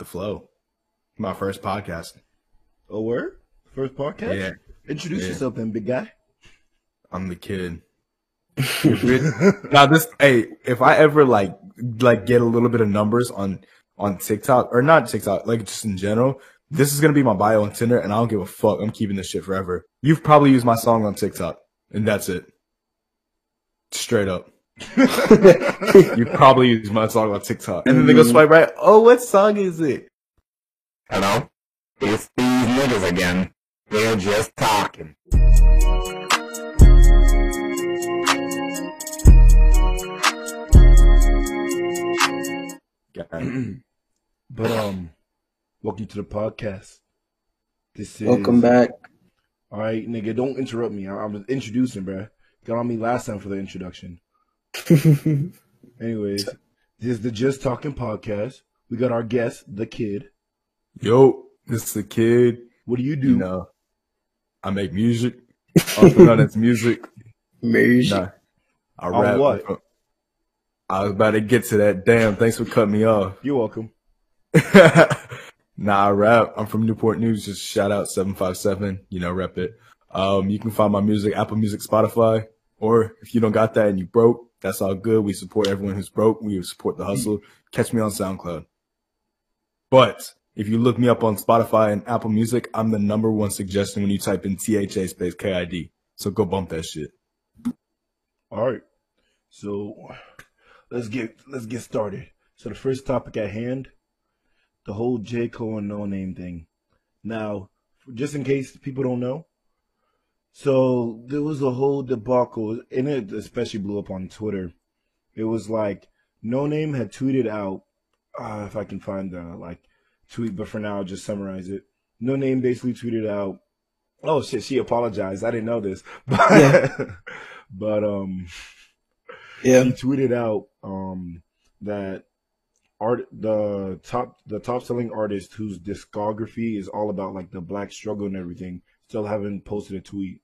the flow. My first podcast. Oh, where? First podcast? Yeah. Introduce Yeah. yourself then, big guy. I'm the kid. now this, hey, if I ever like, like get a little bit of numbers on, on TikTok or not TikTok, like just in general, this is going to be my bio on Tinder and I don't give a fuck. I'm keeping this shit forever. You've probably used my song on TikTok and that's it. Straight up. you probably use my song on TikTok. And then they go swipe right. Oh, what song is it? Hello? It's these niggas again. They're just talking. But um, welcome to the podcast. This is Welcome back. All right, nigga, don't interrupt me. I, I was introducing, bruh. Got on me last time for the introduction. Anyways, this is the Just Talking podcast. We got our guest, the kid. Yo, this is the kid. What do you do? You know, I make music. Also known as music. Music. Nah, I On rap. what? I was about to get to that. Damn, thanks for cutting me off. You're welcome. nah, I rap. I'm from Newport News. Just shout out 757. You know, rep it. Um, you can find my music, Apple Music, Spotify. Or if you don't got that and you broke, that's all good. We support everyone who's broke. We support the hustle. Catch me on SoundCloud. But if you look me up on Spotify and Apple Music, I'm the number one suggestion when you type in THA space KID. So go bump that shit. All right. So let's get let's get started. So the first topic at hand, the whole J Cole and No Name thing. Now, just in case people don't know, so there was a whole debacle, and it especially blew up on Twitter. It was like No Name had tweeted out, uh, if I can find the like tweet, but for now I'll just summarize it. No Name basically tweeted out, "Oh shit, she apologized. I didn't know this." But, Yeah. but um, Yeah. he tweeted out um that art the top the top selling artist whose discography is all about like the black struggle and everything still haven't posted a tweet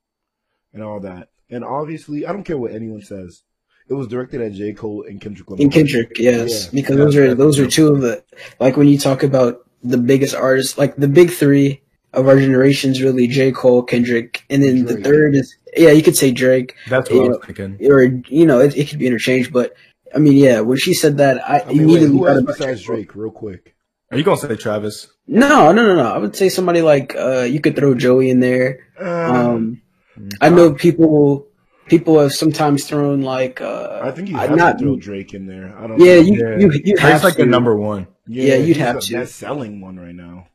and all that. And obviously, I don't care what anyone says. It was directed at J. Cole and Kendrick Lamar. And Kendrick, yes, Yeah. because Yeah, those are those are two of the like when you talk about the biggest artists, like the big three of our generations, really J. Cole, Kendrick, and then the third is yeah, you could say Drake, That's what I Yeah. was thinking. or you know, it, it could be interchanged, but I mean, yeah, when she said that, I, I mean, wait, immediately who thought else besides Drake, real quick? Are you gonna say Travis? No, no, no, no. I would say somebody like uh, you could throw Joey in there. Um, I know people people have sometimes thrown like uh, I think you I- have not- to throw Drake in there. I don't Yeah, know. you Yeah. you you have Drake's like to. the number one. yeah, you'd he's have the to. best selling one right now.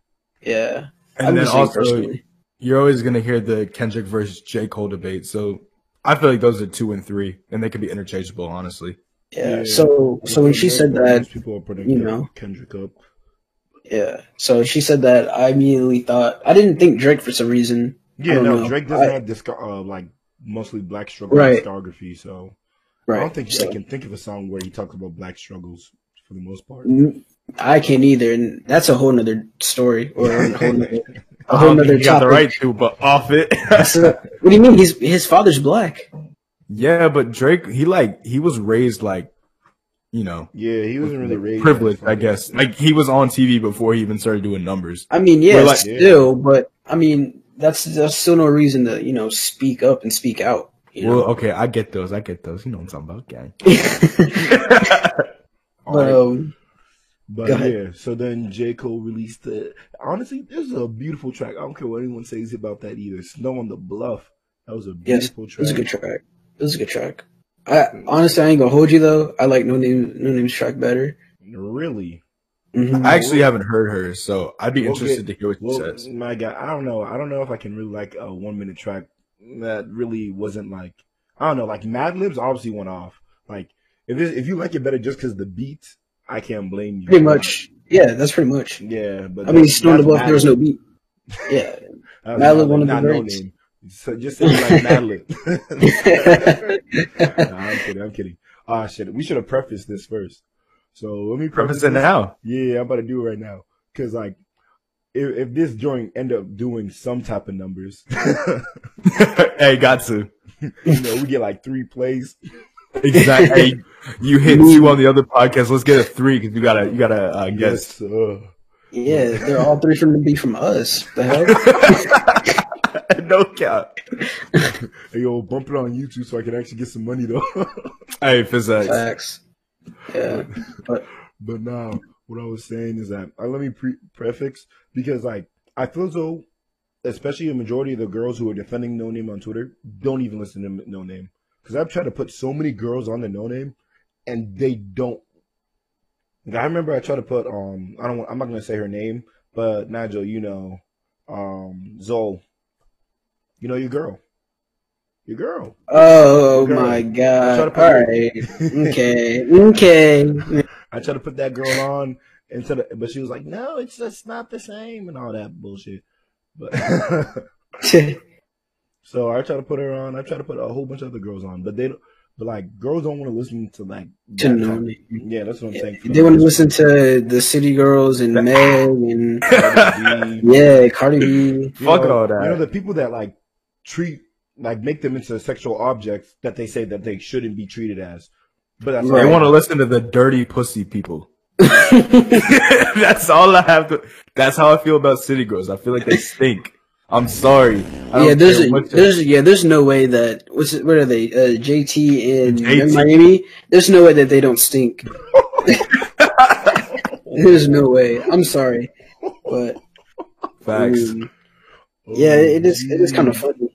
Yeah, And I'm then just saying also, personally. you're always gonna hear the Kendrick versus J. Cole debate. So I feel like those are two and three, and they could be interchangeable, honestly. Yeah. Yeah. So so when she said that, people are putting you know. Kendrick up. Yeah. So she said that, I immediately thought I didn't think Drake for some reason. Yeah, no, know. Drake doesn't I- have disco- uh, like mostly black struggle Right. discography, so Right. I don't think so, I can think of a song where he talks about black struggles for the most part. Mm, I can't either, and that's a whole nother story or a whole nother, a I whole don't nother think he got the right to, but off it. So, what do you mean? He's his father's black. yeah, but Drake, he like he was raised like, you know, Yeah, he wasn't really raised privileged, I guess. Like he was on TV before he even started doing numbers. I mean, yeah, like- still, but I mean, that's that's still no reason to you know speak up and speak out. You Well, okay, I get those. I get those. You know what I'm talking about, gang. but um, But Go ahead. yeah, so then J. Cole released the honestly, this is a beautiful track. I don't care what anyone says about that either. Snow on the Bluff. That was a yes, beautiful it track. was a good track. It was a good track. I honestly, I ain't gonna hold you though. I like No Name No Name's track better. Really? hmm I actually haven't heard her, so I'd be Well, interested to hear what she Well, says. my God, I don't know. I don't know if I can really like a one minute track that really wasn't like I don't know. Like Madlib's obviously went off. Like if it, if you like it better just because the beat, I can't blame you. Pretty much, yeah, that's pretty much. Yeah, but I mean, that's- Stone the that's Bluff, Mad there was no beat. Yeah, That's Madlib, one of the not no greats. Name. So just say like Madlib. nah, I'm kidding. I'm kidding. Ah, shit. We should have prefaced this first. So let me preface Preface it now. Yeah, I'm about to do it right now. Cause like, if, if this joint end up doing some type of numbers, hey, got to. you know, we get like three plays. Exactly. You hit two on the other podcast. Let's get a three because you gotta, you gotta uh, guess. Yes, uh, Yeah, they're all three from to be from us. The hell? no cap. Hey, yo, bump it on YouTube so I can actually get some money though. Hey, Fizzax. Facts. Yeah, but But now, what I was saying is that uh, let me pre- prefix because like I feel as though, especially a majority of the girls who are defending No Name on Twitter don't even listen to No Name because I've tried to put so many girls on the No Name, and they don't. Like, I remember I tried to put um I don't want, I'm not gonna say her name, but Nigel, you know, um Zol, you know your girl, your girl. oh Girl. my god! Try to put All her- right, okay, okay. I tried to put that girl on instead of, but she was like, no, it's just not the same and all that bullshit. But so I tried to put her on. I tried to put a whole bunch of other girls on, but they don't. But like, girls don't want to listen to like. To No Name. Yeah, that's what I'm saying. They want to listen to the City Girls and Meg and Cardi B. yeah, Cardi B. Fuck know, all that. You know the people that like treat like make them into sexual objects that they say that they shouldn't be treated as. But that's They want to listen to the dirty pussy people. that's all I have to. That's how I feel about city girls. I feel like they stink. I'm sorry. Yeah, there's a, what you- there's yeah, there's no way that what's it, what are they? Uh, JT and JT. Miami. There's no way that they don't stink. there's no way. I'm sorry, but facts. um, yeah, it is it is kind of funny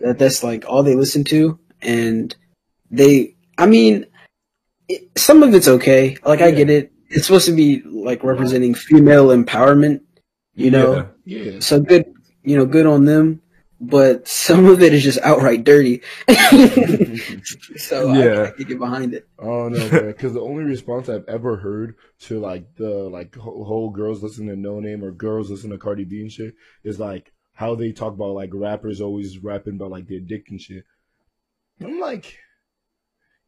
that that's like all they listen to, and they. I mean, it, some of it's okay. Like I get it. It's supposed to be like representing female empowerment, you know. Yeah. Yeah. So good, you know, good on them. But some of it is just outright dirty. so Yeah. I can get behind it. Oh no, man! Because the only response I've ever heard to like the like whole, whole girls listen to No Name or girls listen to Cardi B and shit is like how they talk about like rappers always rapping about like their dick and shit. I'm like,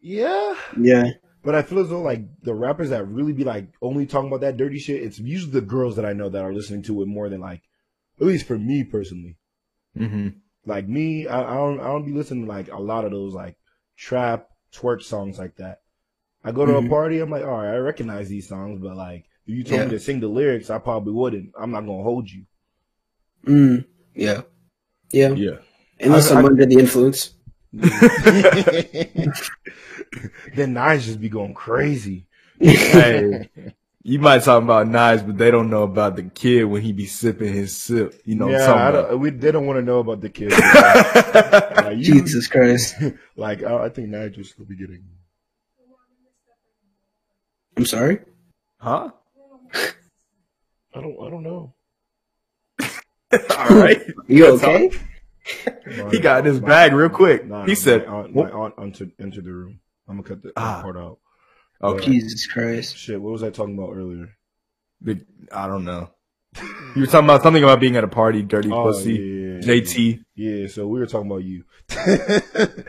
yeah, Yeah. but I feel as though like the rappers that really be like only talking about that dirty shit, it's usually the girls that I know that are listening to it more than like, at least for me personally. hmm Like me, I, I don't I don't be listening to like a lot of those like trap twerk songs like that. I go to Mhm. a party, I'm like, all right, I recognize these songs, but like if you told Yeah. me to sing the lyrics, I probably wouldn't. I'm not gonna hold you. Mm. Yeah. Yeah. Yeah. Unless I- I, am I- under the influence. then Nige just be going crazy. Hey, you might talk about Nas, but they don't know about the kid when he be sipping his sip. You know yeah, I don't, we they don't want to know about the kid. talking. Like, you- Jesus Christ. like I, I think Nige will still be getting. I'm sorry. huh? I don't I don't know. All right. You That's okay? He got in his bag real quick. Nah, He said, my aunt, my aunt entered, entered the room. I'm gonna cut that Ah. part out. Okay. Jesus Christ. Shit, what was I talking about earlier? The- I don't know. You were talking about something about being at a party, dirty Oh, pussy. yeah, JT. Yeah, so we were talking about you.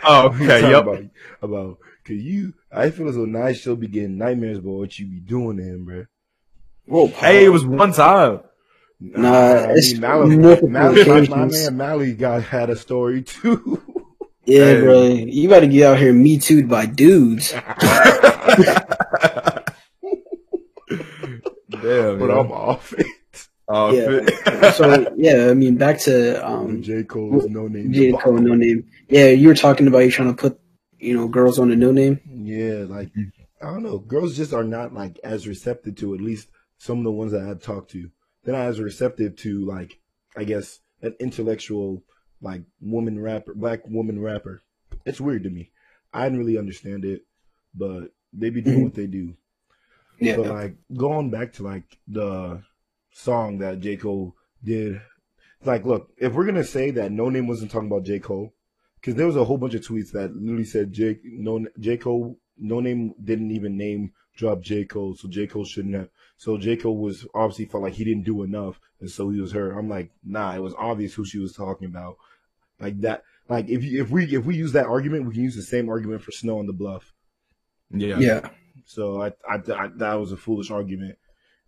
Oh, We okay. talking Yep. About, about cause you, I feel as though Nice still be getting nightmares about what you be doing to him, bro. Whoa, Hey, it was one time. Nah, it's Mally, multiple Mally, my, my man Mally got had a story too. Yeah, Hey. bro. You got to get out here me too'd by dudes. Damn. but yeah. I'm off it. Off Yeah. fit. so yeah, I mean, back to um, J Cole's no name. J Cole, no name. Yeah, you were talking about you trying to put you know girls on a no name. Yeah, like I don't know. Girls just are not like as receptive to at least some of the ones that I've talked to. They're not as receptive to like I guess an intellectual like woman rapper, black woman rapper. It's weird to me. I didn't really understand it, but they be doing Mhm. what they do. Yeah, But like going back to like the song that J Cole did, like look, if we're gonna say that No Name wasn't talking about J Cole, because there was a whole bunch of tweets that literally said J No J Cole No Name didn't even name drop J Cole, so J Cole shouldn't have. So J Cole was obviously felt like he didn't do enough, and so he was hurt. I'm like, nah, it was obvious who she was talking about, like that. Like if you, if we if we use that argument, we can use the same argument for Snow on the Bluff. yeah. yeah, So I, I, I that was a foolish argument.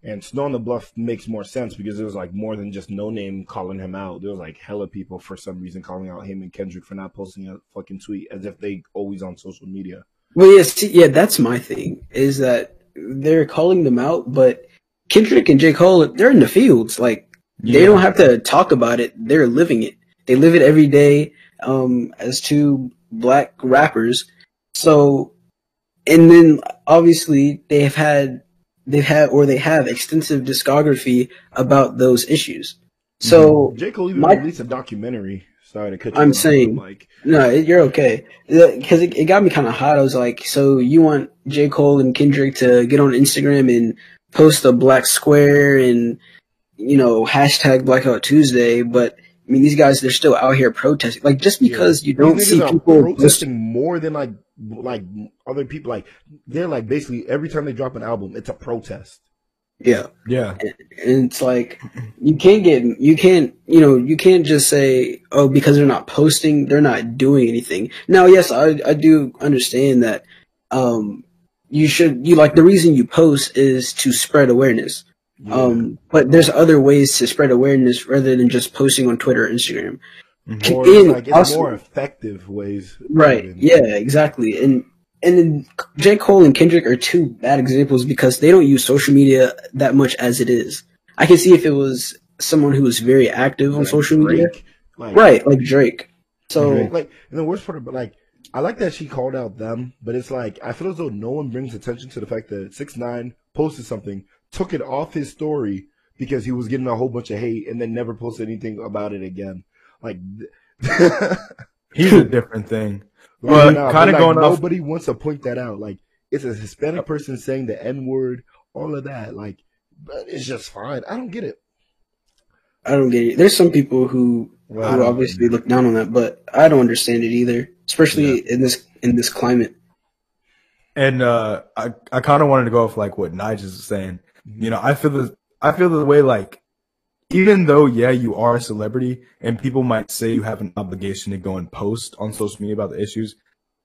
And Snow on the Bluff makes more sense because there was like more than just no name calling him out. There was like hella people for some reason calling out him and Kendrick for not posting a fucking tweet as if they always on social media. Well, yeah, see, yeah, that's my thing. Is that they're calling them out, but Kendrick and J. Cole, they're in the fields. Like they don't have to talk about it. They're living it. They live it every day. Um, as two black rappers. So, and then obviously they have had, they've had, or they have extensive discography about those issues. So J. Cole even My- released a documentary. Sorry to cut you I'm saying- like No, you're okay. Because it, it got me kind of hot. I was like, so you want J. Cole and Kendrick to get on Instagram and post a black square and, you know, hashtag Blackout Tuesday, but I mean, these guys, they're still out here protesting. Like, just because you don't see people protesting more than like like other people. Like they're like basically every time they drop an album, it's a protest. Yeah. Yeah. And it's like, you can't get, you can't, you know, you can't just say, oh, because they're not posting, they're not doing anything. Now, yes, I, I do understand that, um, you should, you like, the reason you post is to spread awareness. Um, but there's other ways to spread awareness rather than just posting on Twitter or Instagram. or and like also- more effective ways. Right. Yeah, exactly. And and then J. Cole and Kendrick are two bad examples because they don't use social media that much as it is. I can see if it was someone who was very active on Like social media. Like, Right, like Drake. So Drake, like, and the worst part, about like, I like that she called out them, but it's like I feel as though no one brings attention to the fact that Six Nine posted something, took it off his story because he was getting a whole bunch of hate, and then never posted anything about it again. Like, He's a different thing. Right But now, kinda like, going off- nobody wants to point that out. Like, it's a Hispanic person saying the N word, all of that. Like, but it's just fine. I don't get it. I don't get it. There's some people who Well, who don't- obviously look down on that, but I don't understand it either. Especially in this in this climate. And uh, I I kind of wanted to go off like what Nigel is saying. You know, I feel the I feel the way like even though yeah you are a celebrity and people might say you have an obligation to go and post on social media about the issues,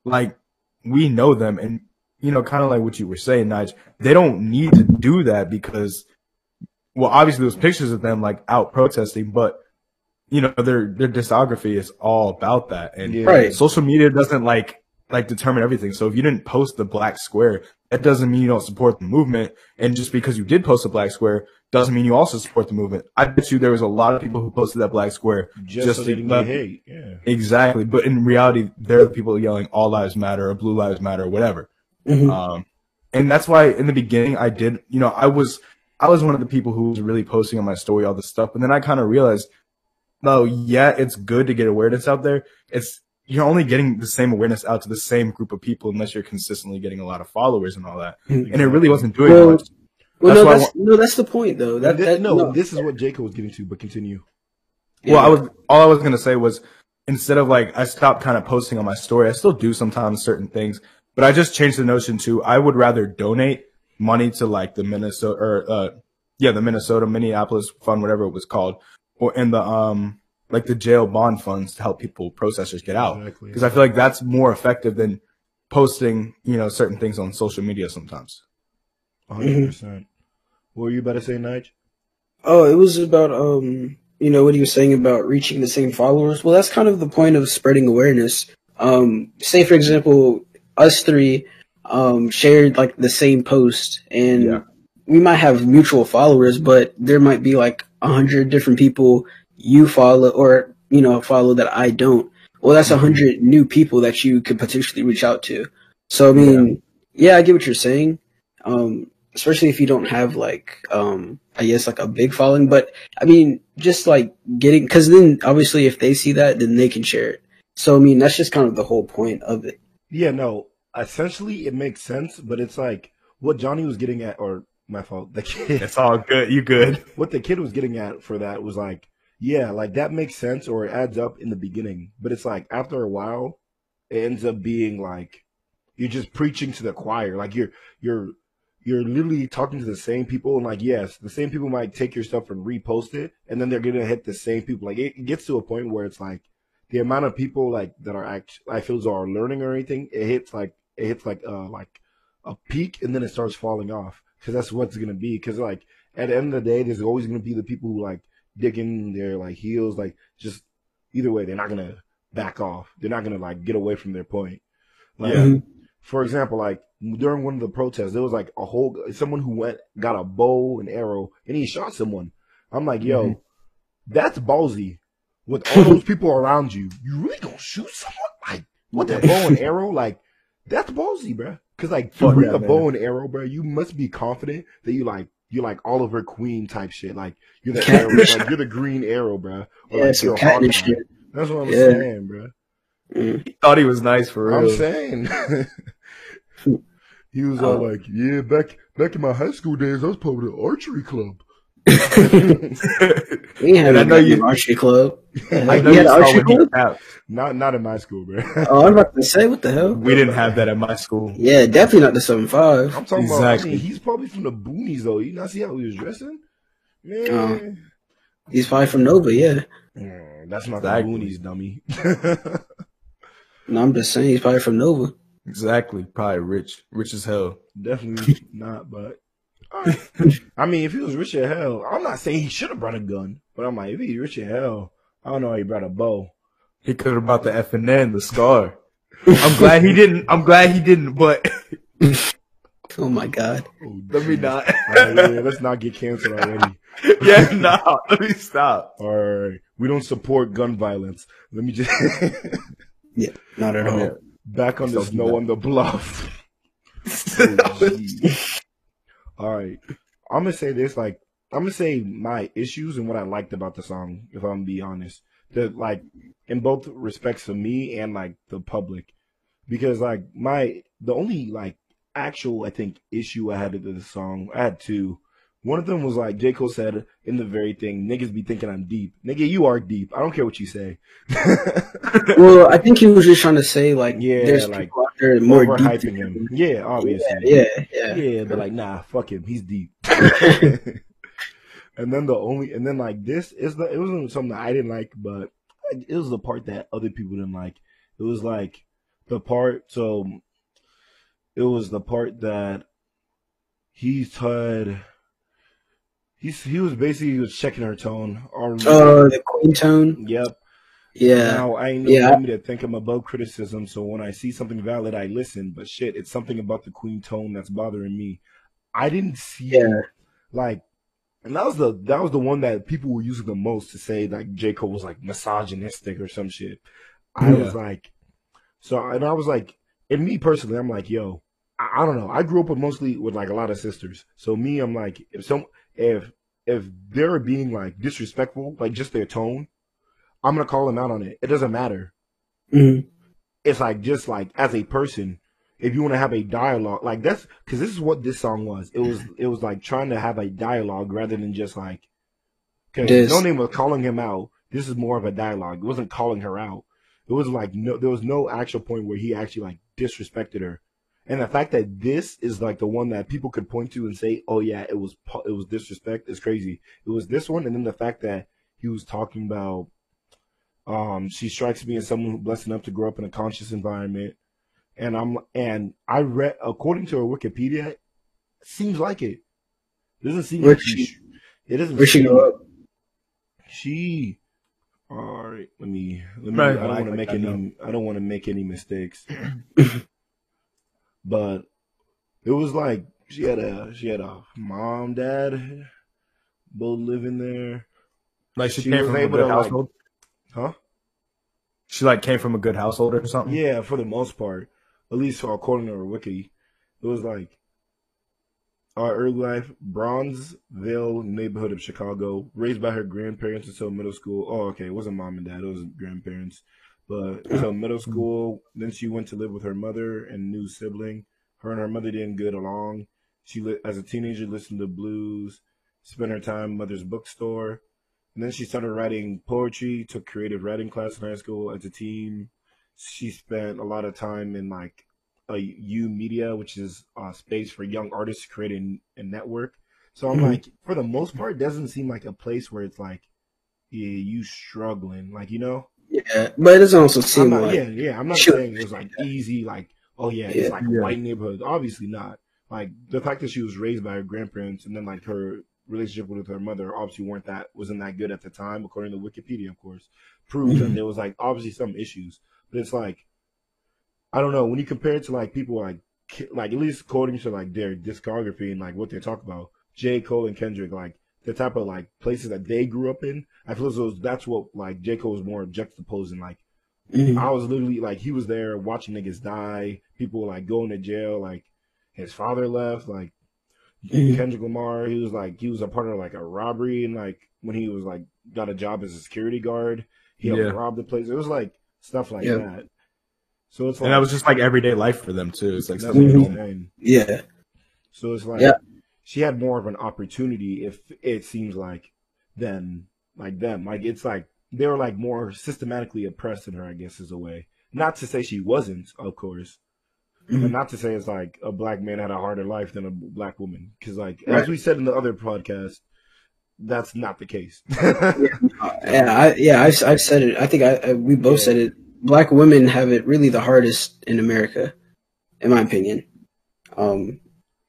like we know them and you know kind of like what you were saying, Nigel. They don't need to do that because well obviously there's pictures of them like out protesting, but you know their their discography is all about that and Yeah. Right. social media doesn't like like determine everything. So if you didn't post the black square, that doesn't mean you don't support the movement. And just because you did post a black square doesn't mean you also support the movement. I bet you there was a lot of people who posted that black square Just, Just so to they can let- get hate. Yeah. exactly. But in reality, they're the people yelling all lives matter or blue lives matter or whatever. Mhm. Um, and that's why in the beginning I did, you know, I was, I was one of the people who was really posting on my story all this stuff. And then I kind of realized, no, yeah, it's good to get awareness out there. It's, you're only getting the same awareness out to the same group of people unless you're consistently getting a lot of followers and all that. And it really wasn't doing Well, much. Well, That's no, why I that's no, that's the point though. That, Thi- that no, no, this is what Jacob was getting to, but continue. Well, I was, all I was going to say was instead of like, I stopped kind of posting on my story. I still do sometimes certain things, but I just changed the notion to I would rather donate money to like the Minnesota or, uh, yeah, the Minnesota Minneapolis fund, whatever it was called, or in the, um, like the jail bond funds to help people processors get out. Exactly. Because I feel like that's more effective than posting, you know, certain things on social media sometimes. 100%. percent What were you about to say, Nige? Oh, it was about um, you know, what he was saying about reaching the same followers. Well, that's kind of the point of spreading awareness. Um, say for example, us three um shared like the same post, and Yeah. we might have mutual followers, but there might be like a hundred different people you follow or you know follow that I don't. Well, that's a hundred new people that you could potentially reach out to. So I mean, yeah, I get what you're saying. Um, especially if you don't have like um I guess like a big following, but I mean just like getting cuz then obviously if they see that then they can share it. So I mean that's just kind of the whole point of it. Yeah, no. Essentially, it makes sense, but it's like what Johnny was getting at, or my fault. The kid, It's all good. You good. what the kid was getting at for that was like, yeah, like that makes sense, or it adds up in the beginning, but it's like after a while, it ends up being like you're just preaching to the choir. Like you're you're you're literally talking to the same people, and like yes, the same people might take your stuff and repost it, and then they're gonna hit the same people. Like it, gets to a point where it's like the amount of people like that are act I feel are learning or anything, it hits like it hits like uh like a peak, and then it starts falling off because that's what's gonna be. Because like at the end of the day, there's always gonna be the people who like digging their like heels, like just either way, they're not gonna back off. They're not gonna like get away from their point. Like, Yeah. For example, like during one of the protests, there was like a whole someone who went got a bow and arrow and he shot someone. I'm like, yo, Mhm. that's ballsy. With all those people around you, you really gonna shoot someone like with that bow and arrow? Like that's ballsy, bro. Cause like to bring yeah, a bow and arrow, bro, you must be confident that you like you like Oliver Queen type shit. Like you're the arrow, like you're the green arrow, bro. Or Yeah, like some you're cat shit. That's what I'm Yeah. saying, bruh. Mm. He thought he was nice for real. I'm saying. he was all Oh. like, "Yeah, back back in my high school days, I was part of the archery club." We had And I a know you- archery club. I you know you had an saw archery club? Not not in my school, bro. Oh, I'm about to say, what the hell? We didn't have that at my school. Yeah, definitely not the seven five. I'm talking about. I Exactly. mean, he's probably from the boonies, though. You not see how he was dressing, man. Oh. He's probably from Nova, yeah. Mm, that's not Exactly. the boonies, dummy. No, I'm just saying he's probably from Nova. Exactly. Probably rich. Rich as hell. Definitely not, but. Alright. I mean, if he was rich as hell, I'm not saying he should have brought a gun, but I'm like, if he's rich as hell, I don't know how he brought a bow. He could have brought the F and N, the scar. I'm glad he didn't. I'm glad he didn't, but Oh my god. Oh, let me not. Alright, yeah, let's not get canceled already. yeah, no, let me stop. All right, we don't support gun violence. Let me just Yeah, not at all. yeah. back on the Don't snow on the bluff. Oh, geez. All right, I'm gonna say this. Like, I'm gonna say my issues and what I liked about the song. If I'm gonna be honest, that like in both respects of me and like the public, because like my the only like actual I think issue I had with the song, I had two. One of them was like J. Cole said in the very thing, niggas be thinking I'm deep. Nigga, you are deep. I don't care what you say. Well, I think he was just trying to say like, Yeah, there's like, people out there more deep him. him. Yeah, obviously. Yeah, yeah. Yeah, but like, nah, fuck him. He's deep. and then the only, and then like this is the, it wasn't something that I didn't like, but it was the part that other people didn't like. It was like the part, so it was the part that he said, he's, he was basically, he was checking her tone. Or, Oh, the Queen tone. yep. Yeah, Now I know Yeah. me to think I'm above criticism, so when I see something valid, I listen. But shit, it's something about the Queen tone that's bothering me. I didn't see Yeah. like, and that was the that was the one that people were using the most to say like J Cole was like misogynistic or some shit. I Yeah. was like, so and I was like, and me personally, I'm like, yo, I, I don't know. I grew up with mostly with like a lot of sisters, so me, I'm like, if some if if they're being like disrespectful, like just their tone, I'm gonna call them out on it. It doesn't matter. Mhm. It's like just like as a person, if you want to have a dialogue, like that's because this is what this song was. It was it was like trying to have a dialogue rather than just like. Because no name was calling him out. This is more of a dialogue. It wasn't calling her out. It was like no, there was no actual point where he actually like disrespected her. And the fact that this is like the one that people could point to and say, "Oh yeah, it was it was disrespect," is crazy. It was this one, and then the fact that he was talking about, um, she strikes me as someone who blessed enough to grow up in a conscious environment, and I'm and I read according to her Wikipedia, it seems like it. Doesn't seem Where'd like she- she. It doesn't. Where'd she seem- grow up? She. All right, let me. Let me. Right, I don't I want to make that any. I don't want to make any mistakes. but it was like she had a she had a mom, dad, both living there. Like she, She came from a good to, like- household. Huh? She like came from a good household or something. Yeah, for the most part, at least according to her wiki, it was like our early life, Bronzeville neighborhood of Chicago, raised by her grandparents until middle school. Oh, okay, it wasn't mom and dad; it was grandparents. But until middle school, then she went to live with her mother and new sibling. Her and her mother didn't get along. She, as a teenager, listened to blues, spent her time mother's bookstore, and then she started writing poetry. Took creative writing class in high school. As a teen, she spent a lot of time in like a YOUmedia, which is a space for young artists to create a, network. So I'm Mhm. like, for the most part, it doesn't seem like a place where it's like, yeah, you struggling, like you know. Yeah, but it doesn't also seem not, like yeah, yeah. I'm not Sure. saying it was like easy, like oh yeah, Yeah. it's like Yeah. white neighborhood. Obviously not. Like the fact that she was raised by her grandparents and then like her relationship with her mother obviously weren't that wasn't that good at the time, according to Wikipedia, of course, proves that Mhm. there was like obviously some issues. But it's like I don't know when you compare it to like people like like at least according to like their discography and like what they talk about, J Cole and Kendrick, like the type of like places that they grew up in. I feel as though that's what like J Cole was more juxtaposing. Like Mhm. I was literally like he was there watching niggas die, people like going to jail, like his father left, like Mhm. Kendrick Lamar, he was like he was a part of like a robbery and like when he was like got a job as a security guard, he helped Yeah. rob the place. It was like stuff like Yeah. that. So it's like And that was just like everyday life for them too. It's like something what I'm normal. saying. Yeah. So it's like Yeah. She had more of an opportunity if it seems like than like them. Like it's like they were like more systematically oppressed in her, I guess is a way. Not to say she wasn't, of course. Mhm. But not to say it's like a black man had a harder life than a black woman. Because like Right. as we said in the other podcast, that's not the case. Uh, yeah, I, yeah, I've, I've said it. I think I, I we both Yeah. said it. Black women have it really the hardest in America, in my opinion. Um,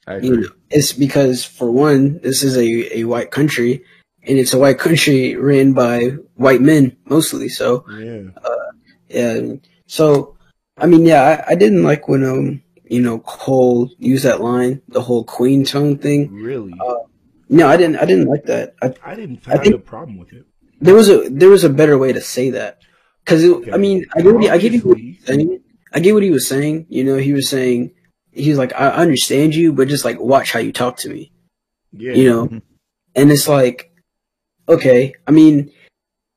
I you know, it's because for one, this is a, a white country, and it's a white country ran by white men mostly. So yeah. yeah, so I mean, yeah, I, I didn't like when um you know Cole used that line, the whole queen tone thing. Really. No, I didn't. I didn't like that. I, I didn't I find think- a problem with it. there was a there was a better way to say that because Okay. I mean I get what he, I get what he was saying. I get what he was saying. You know, he was saying he's like I understand you, but just like watch how you talk to me. Yeah. You know, Mhm. and it's like okay. I mean,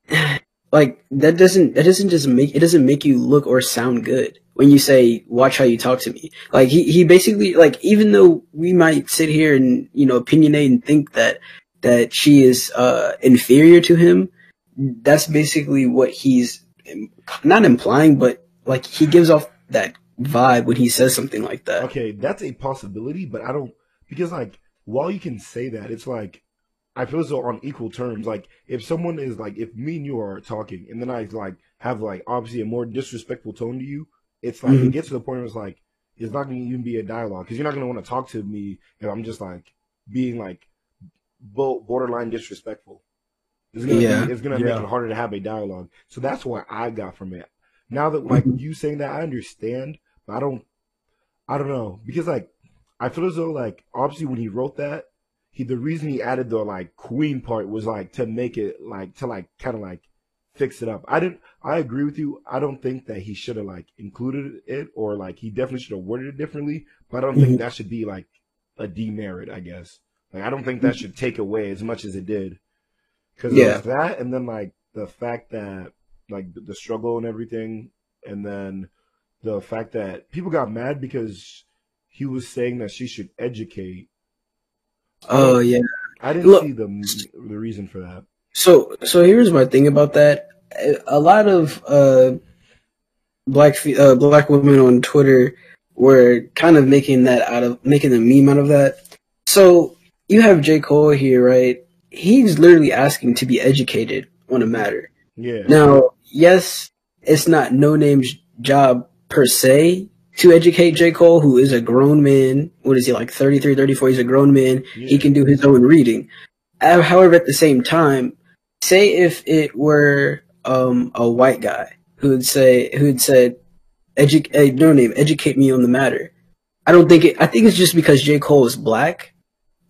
like that doesn't that doesn't just make it doesn't make you look or sound good when you say watch how you talk to me. Like he he basically like even though we might sit here and you know opinionate and think that that she is uh inferior to him that's basically what he's not implying, but like he gives off that vibe when he says something like that. Okay, that's a possibility, but I don't because like while you can say that, it's like I feel as though on equal terms. Like if someone is like if me and you are talking, and then I like have like obviously a more disrespectful tone to you, it's like Mhm. it gets to the point where it's like it's not going to even be a dialogue because you're not going to want to talk to me if I'm just like being like bo- borderline disrespectful. It's gonna Yeah. be, it's gonna Yeah. make it harder to have a dialogue. So that's what I got from it. Now that like Mhm. you saying that, I understand, but I don't, I don't know because like I feel as though like obviously when he wrote that, he the reason he added the like queen part was like to make it like to like kind of like fix it up. I didn't. I agree with you. I don't think that he should have like included it or like he definitely should have worded it differently. But I don't think Mhm. that should be like a demerit. I guess like I don't think that should take away as much as it did. Because Yeah. that, and then like the fact that like the struggle and everything, and then the fact that people got mad because he was saying that she should educate. Oh yeah. I didn't Look- see the the reason for that. So so here's my thing about that. A lot of uh black uh, black women on Twitter were kind of making that out of making a meme out of that. So you have J Cole here, right? He's literally asking to be educated on a matter. Yeah. Now, yes, it's not No Name's job per se to educate J. Cole, who is a grown man. What is he, like 33, 34? He's a grown man. He can do his own reading. Uh, However, at the same time, say if it were um, a white guy who'd say, who'd said, edu- uh, No Name, educate me on the matter. I don't think it, I think it's just because J. Cole is black,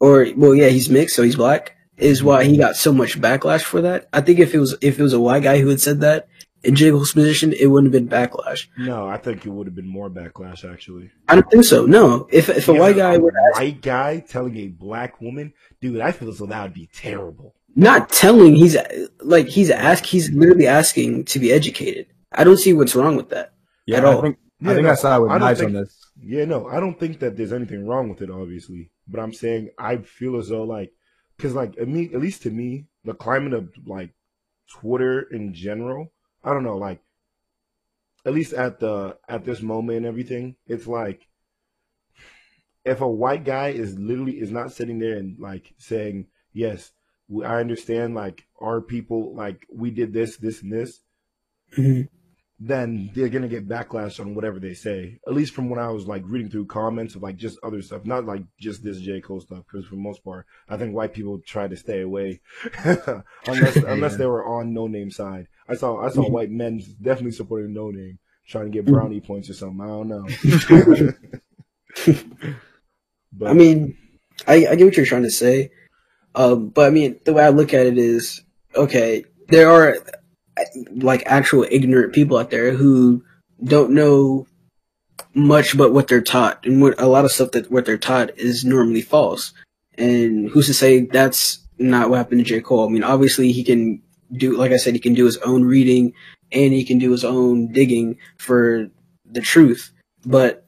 or, well, yeah, he's mixed, so he's black is why he got so much backlash for that. I think if it was if it was a white guy who had said that in J. Cole's position, it wouldn't have been backlash. No, I think it would have been more backlash actually. I don't think so. No, if if a Because white guy a would ask, white guy telling a black woman, dude, I feel as though that would be terrible. not telling, he's like he's ask he's literally asking to be educated. I don't see what's wrong with that. Yeah, At I all. think Yeah, I think no, I side with I don't Knives think- on this. Yeah, no, I don't think that there's anything wrong with it, obviously. But I'm saying I feel as though like, because like at me, at least to me, the climate of like Twitter in general, I don't know, like at least at the at this moment and everything, it's like if a white guy is literally is not sitting there and like saying yes, I understand like our people like we did this, this, and this Mhm. Then they're gonna get backlash on whatever they say. At least from when I was like reading through comments of like just other stuff, not like just this J Cole stuff. Because for the most part, I think white people try to stay away, unless unless they were on No Name side. I saw I saw white men definitely supporting No Name, trying to get brownie points or something. I don't know. But I mean, I, I get what you're trying to say. Um, but I mean, the way I look at it is, okay, there are like actual ignorant people out there who don't know much but what they're taught, and what a lot of stuff that what they're taught is normally false. And who's to say that's not what happened to J. Cole? I mean, obviously he can do, like I said, he can do his own reading and he can do his own digging for the truth. But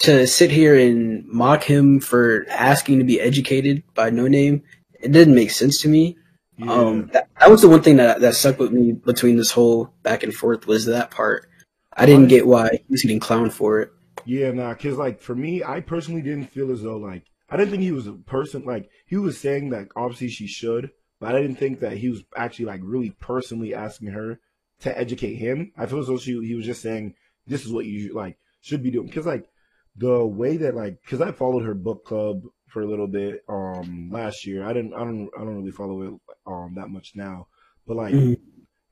to sit here and mock him for asking to be educated by No Name, it didn't make sense to me. Yeah. Um, that, that was the one thing that that stuck with me between this whole back and forth was that part. I didn't get why he was getting clowned for it. Yeah, nah, cause like for me, I personally didn't feel as though like I didn't think he was a person like he was saying that obviously she should, but I didn't think that he was actually like really personally asking her to educate him. I feel as though she he was just saying this is what you like should be doing. Cause like the way that like cause I followed her book club for a little bit um last year. I didn't I don't I don't really follow it um that much now, but like Mhm.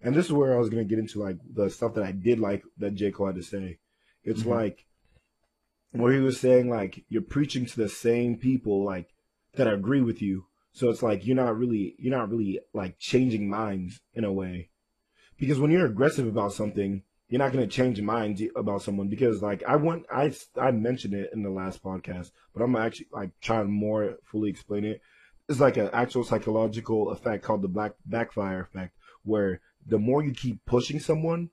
and this is where I was gonna get into like the stuff that I did like that J Cole had to say. It's Mhm. like where he was saying like you're preaching to the same people like that agree with you. So it's like you're not really you're not really like changing minds in a way. Because when you're aggressive about something, you're not going to change minds about someone because like I want I I mentioned it in the last podcast, but I'm actually like trying to more fully explain it. It's like an actual psychological effect called the black backfire effect where the more you keep pushing someone,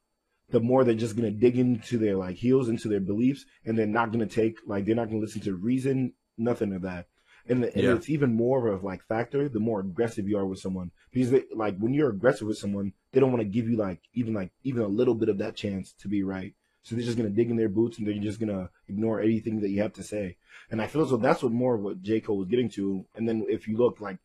the more they're just gonna dig into their like heels, into their beliefs, and they're not gonna take like they're not gonna listen to reason, nothing of that. And, the, and Yeah. it's even more of like factor the more aggressive you are with someone because they, like when you're aggressive with someone, they don't want to give you like even like even a little bit of that chance to be right. So they're just gonna dig in their boots and they're just gonna ignore anything that you have to say. And I feel though that's what more of what J Cole was getting to. And then if you look like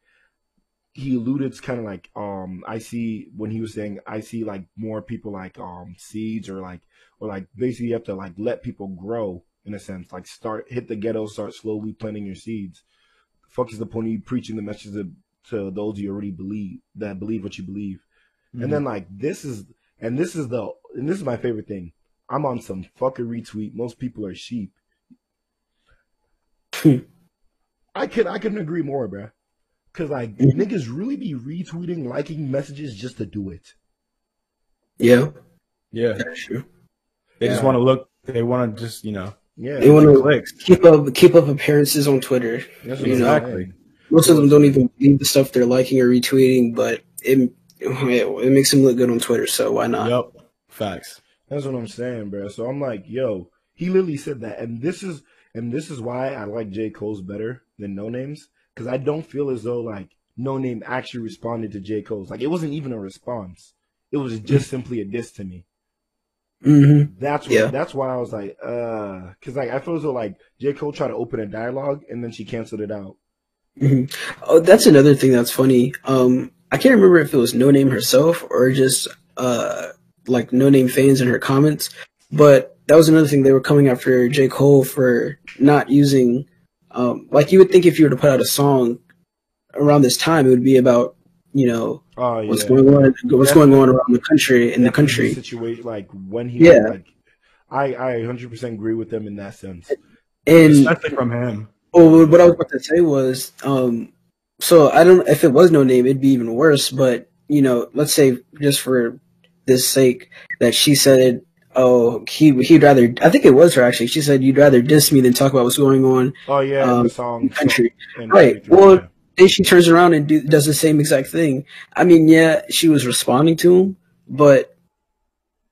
he alluded to kind of like um I see when he was saying I see like more people like um seeds or like or like basically you have to like let people grow in a sense like start hit the ghetto start slowly planting your seeds. Fuck is the point of you preaching the message to, to those you already believe that believe what you believe. And mm-hmm. then like this is and this is the and this is my favorite thing. I'm on some fucking retweet. Most people are sheep. I could I couldn't agree more, bruh. Cause like mm-hmm. niggas really be retweeting, liking messages just to do it. Yeah, yeah, that's true. they just want to look. They want to just you know Yeah, They want to clicks. keep up keep up appearances on Twitter. that's you know, Exactly. Most of them don't even believe the stuff they're liking or retweeting, but it it makes him look good on Twitter. So why not? Yep. Facts. That's what I'm saying, bro. So I'm like, yo, he literally said that, and this is and this is why I like J Cole's better than No Names because I don't feel as though like No Name actually responded to J Cole's. Like it wasn't even a response. It was just simply a diss to me. hmm That's what, Yeah. that's why I was like, uh, because like I feel as though like J Cole tried to open a dialogue and then she canceled it out. hmm Oh, that's another thing that's funny. Um, I can't remember if it was No Name herself or just uh like No Name fans in her comments, but that was another thing they were coming after J Cole for not using. Um, like you would think if you were to put out a song around this time, it would be about you know Oh yeah, what's going on, what's going on around the country in the country. situation like when he Yeah. like, I I 100% agree with them in that sense. And Especially from him. Well, what I was about to say was, um, so I don't, if it was no name, it'd be even worse, but, you know, let's say just for this sake that she said, oh, he, he'd rather, I think it was her actually, she said, you'd rather diss me than talk about what's going on Oh yeah, Um, the song country. Right, well- yeah. Then she turns around and do, does the same exact thing. I mean, yeah, she was responding to him, but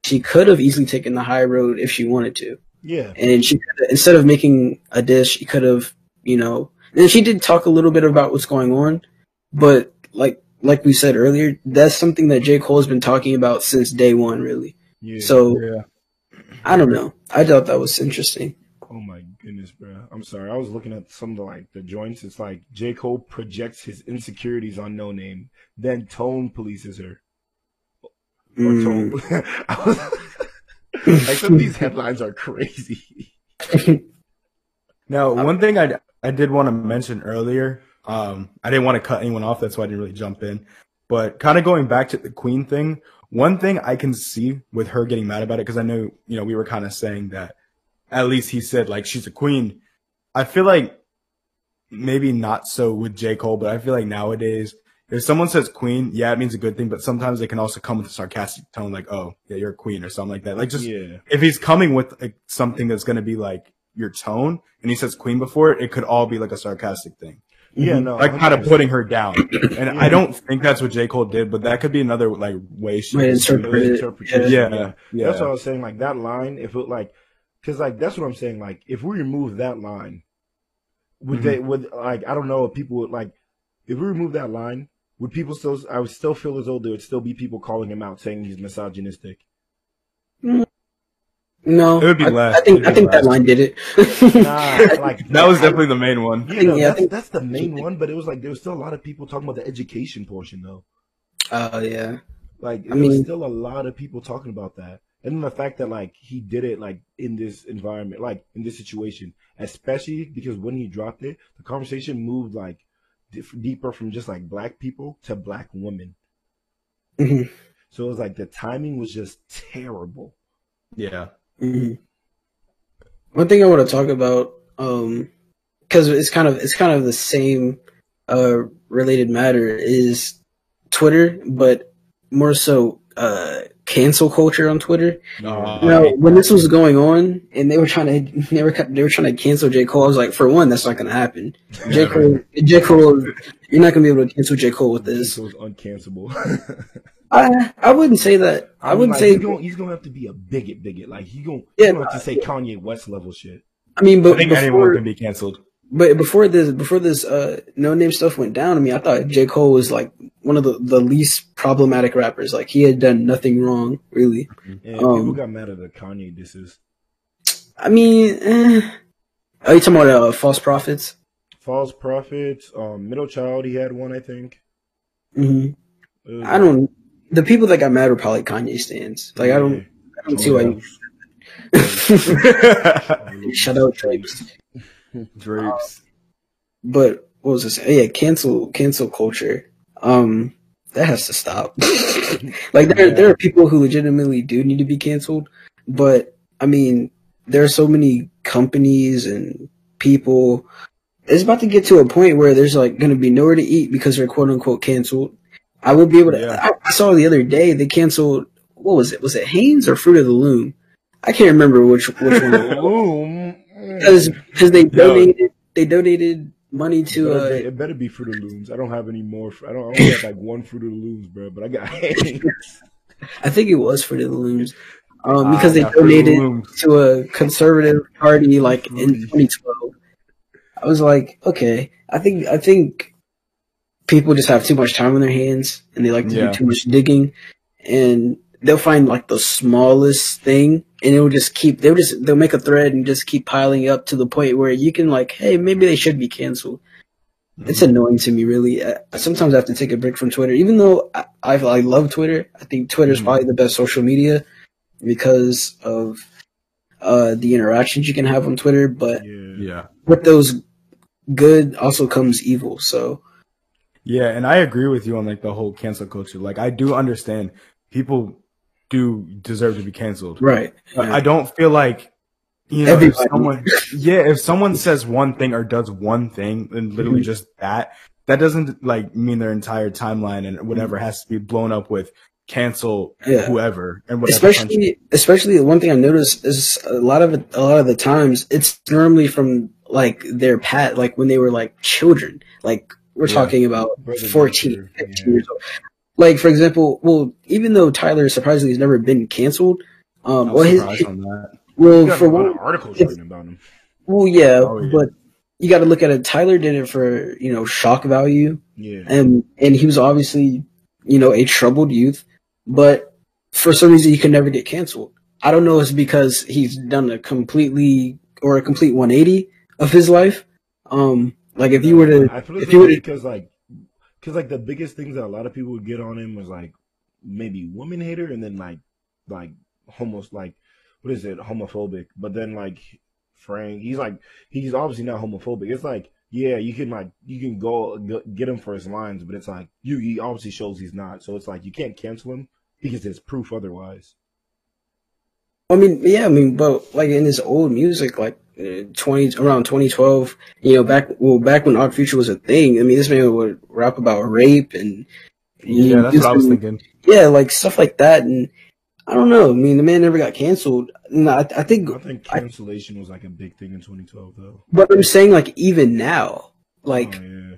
she could have easily taken the high road if she wanted to. yeah, and she instead of making a dish, she could have, you know, and she did talk a little bit about what's going on, but like like we said earlier, that's something that J Cole has been talking about since day one, really. yeah. So Yeah. I don't know. I thought that was interesting. Oh my goodness, bro. I'm sorry. I was looking at some of the like the joints. It's like J. Cole projects his insecurities on No Name, then Tone polices her. Or Mm. Tone. I was like some of these headlines are crazy. Now, one thing I I did want to mention earlier, um, I didn't want to cut anyone off, that's why I didn't really jump in. But kind of going back to the Queen thing, one thing I can see with her getting mad about it, because I know you know we were kind of saying that at least he said like she's a queen, I feel like maybe not so with J. Cole, but I feel like nowadays, if someone says queen, yeah, it means a good thing, but sometimes they can also come with a sarcastic tone, like, oh, yeah, you're a queen or something like that. Like just, yeah. if he's coming with like, something that's going to be like your tone and he says queen before it, it could all be like a sarcastic thing. Yeah, no. Like kind of putting her down. And I don't think that's what J. Cole did, but that could be another like way she Way to was doing it. interpret it. interpretation. Yeah, Yeah. yeah. That's what I was saying. Like that line, if it like, because like that's what I'm saying. Like if we remove that line, would Mhm. they would like I don't know if people would like if we remove that line, would people still? I would still feel as though there would still be people calling him out saying he's misogynistic. No, It would be I, less. I think I be think that line did it. Nah, like That was definitely the main one. Yeah, no, Yeah, I that's, think- that's the main one, but it was like there was still a lot of people talking about the education portion though. Oh yeah. Like I there was mean- still a lot of people talking about that. And then the fact that like he did it like in this environment, like in this situation, especially because when he dropped it, the conversation moved like diff- deeper from just like black people to black women. hmm So it was like the timing was just terrible. Yeah. Hmm One thing I want to talk about, um, because it's kind of it's kind of the same uh related matter is Twitter, but more so uh cancel culture on Twitter. Know, when this was going on and they were trying to they were they were trying to cancel J. Cole, I was like, for one, that's not going to happen. J. Cole, J. Cole, you're not going to be able to cancel J Cole with this. This was uncancelable. I I wouldn't say that. I, wouldn't like, say. he's gonna, he's gonna have to be a bigot, bigot. Like he gonna, Yeah, he's gonna have to say Kanye West level shit. I mean, I but think anyone can be canceled. but before this, before this, uh, no name stuff went down. I mean, I thought J Cole was like one of the the least problematic rappers. Like he had done nothing wrong, really. And Um, people got mad at the Kanye disses. I mean, eh. are you talking about uh, false prophets? False prophets, um, middle child. He had one, I think. hmm was- I don't. The people that got mad were probably Kanye stands. Like I don't. I don't see why. You, shut out Drapes. Drapes. But what was this? Yeah, cancel cancel culture. Um, that has to stop. like there there are people who legitimately do need to be canceled, but I mean, there are so many companies and people. It's about to get to a point where there's like going to be nowhere to eat because they're quote unquote canceled. I would be able to. Yeah. I, I saw the other day they canceled. What was it? Was it Hanes or Fruit of the Loom? I can't remember which which one. Boom. Because because they donated they donated money to Better uh be- it better be Fruit of the Looms. I don't have any more. I don't. I only have like one Fruit of the Looms, bro. But I got. I think it was Fruit of the Looms. Um, Ah, because they yeah, Fruit of the donated to a conservative party like in 2012. I was like, okay, I think I think people just have too much time on their hands and they like to Yeah. do too much digging, and they'll find like the smallest thing and it'll just keep they'll just they'll make a thread and just keep piling up to the point where you can like, hey, maybe they should be canceled. It's annoying to me, really. I, sometimes I have to take a break from Twitter, even though I, I, I love Twitter. I think Twitter is Mhm. probably the best social media because of uh, the interactions you can have on Twitter. But yeah. Yeah. with those good also comes evil. So Yeah, and I agree with you on like the whole cancel culture. Like I do understand people do deserve to be canceled. right, But I don't feel like you know if someone yeah, if someone says one thing or does one thing and literally Mhm. just that, that doesn't like mean their entire timeline and whatever has to be blown up with cancel Yeah. whoever and whatever country. especially especially the one thing I noticed is a lot of it, a lot of the times it's normally from like their pet, like when they were like children like we're Yeah. talking about Brother 14 Nature, 15 yeah. years old like for example well even though Tyler surprisingly has never been canceled um well his on that. well got for a lot one of articles it's- written about him. well yeah, Oh, yeah. but you got to look at it Tyler did it for you know shock value Yeah. and and he was obviously you know a troubled youth but for some reason he could never get canceled i don't know if it's because he's done a completely or a complete 180 of his life um like if you were to I feel as if you were to because like, because like the biggest things that a lot of people would get on him was like maybe woman hater and then like like almost like what is it homophobic, but then like Frank, he's like he's obviously not homophobic. It's like yeah, you can like you can go, go get him for his lines, but it's like you he obviously shows he's not. So it's like you can't cancel him because there's proof otherwise. i mean yeah i mean but like in his old music like uh, twenty around twenty twelve. You know, back well back when Odd Future was a thing. I mean, this man would rap about rape and Yeah, that's what I was and- thinking. Yeah, like stuff like that. And I don't know. I mean, the man never got canceled. And I, I think I think cancellation was like a big thing in 2012, though. But I'm saying, like, even now, like, oh, yeah.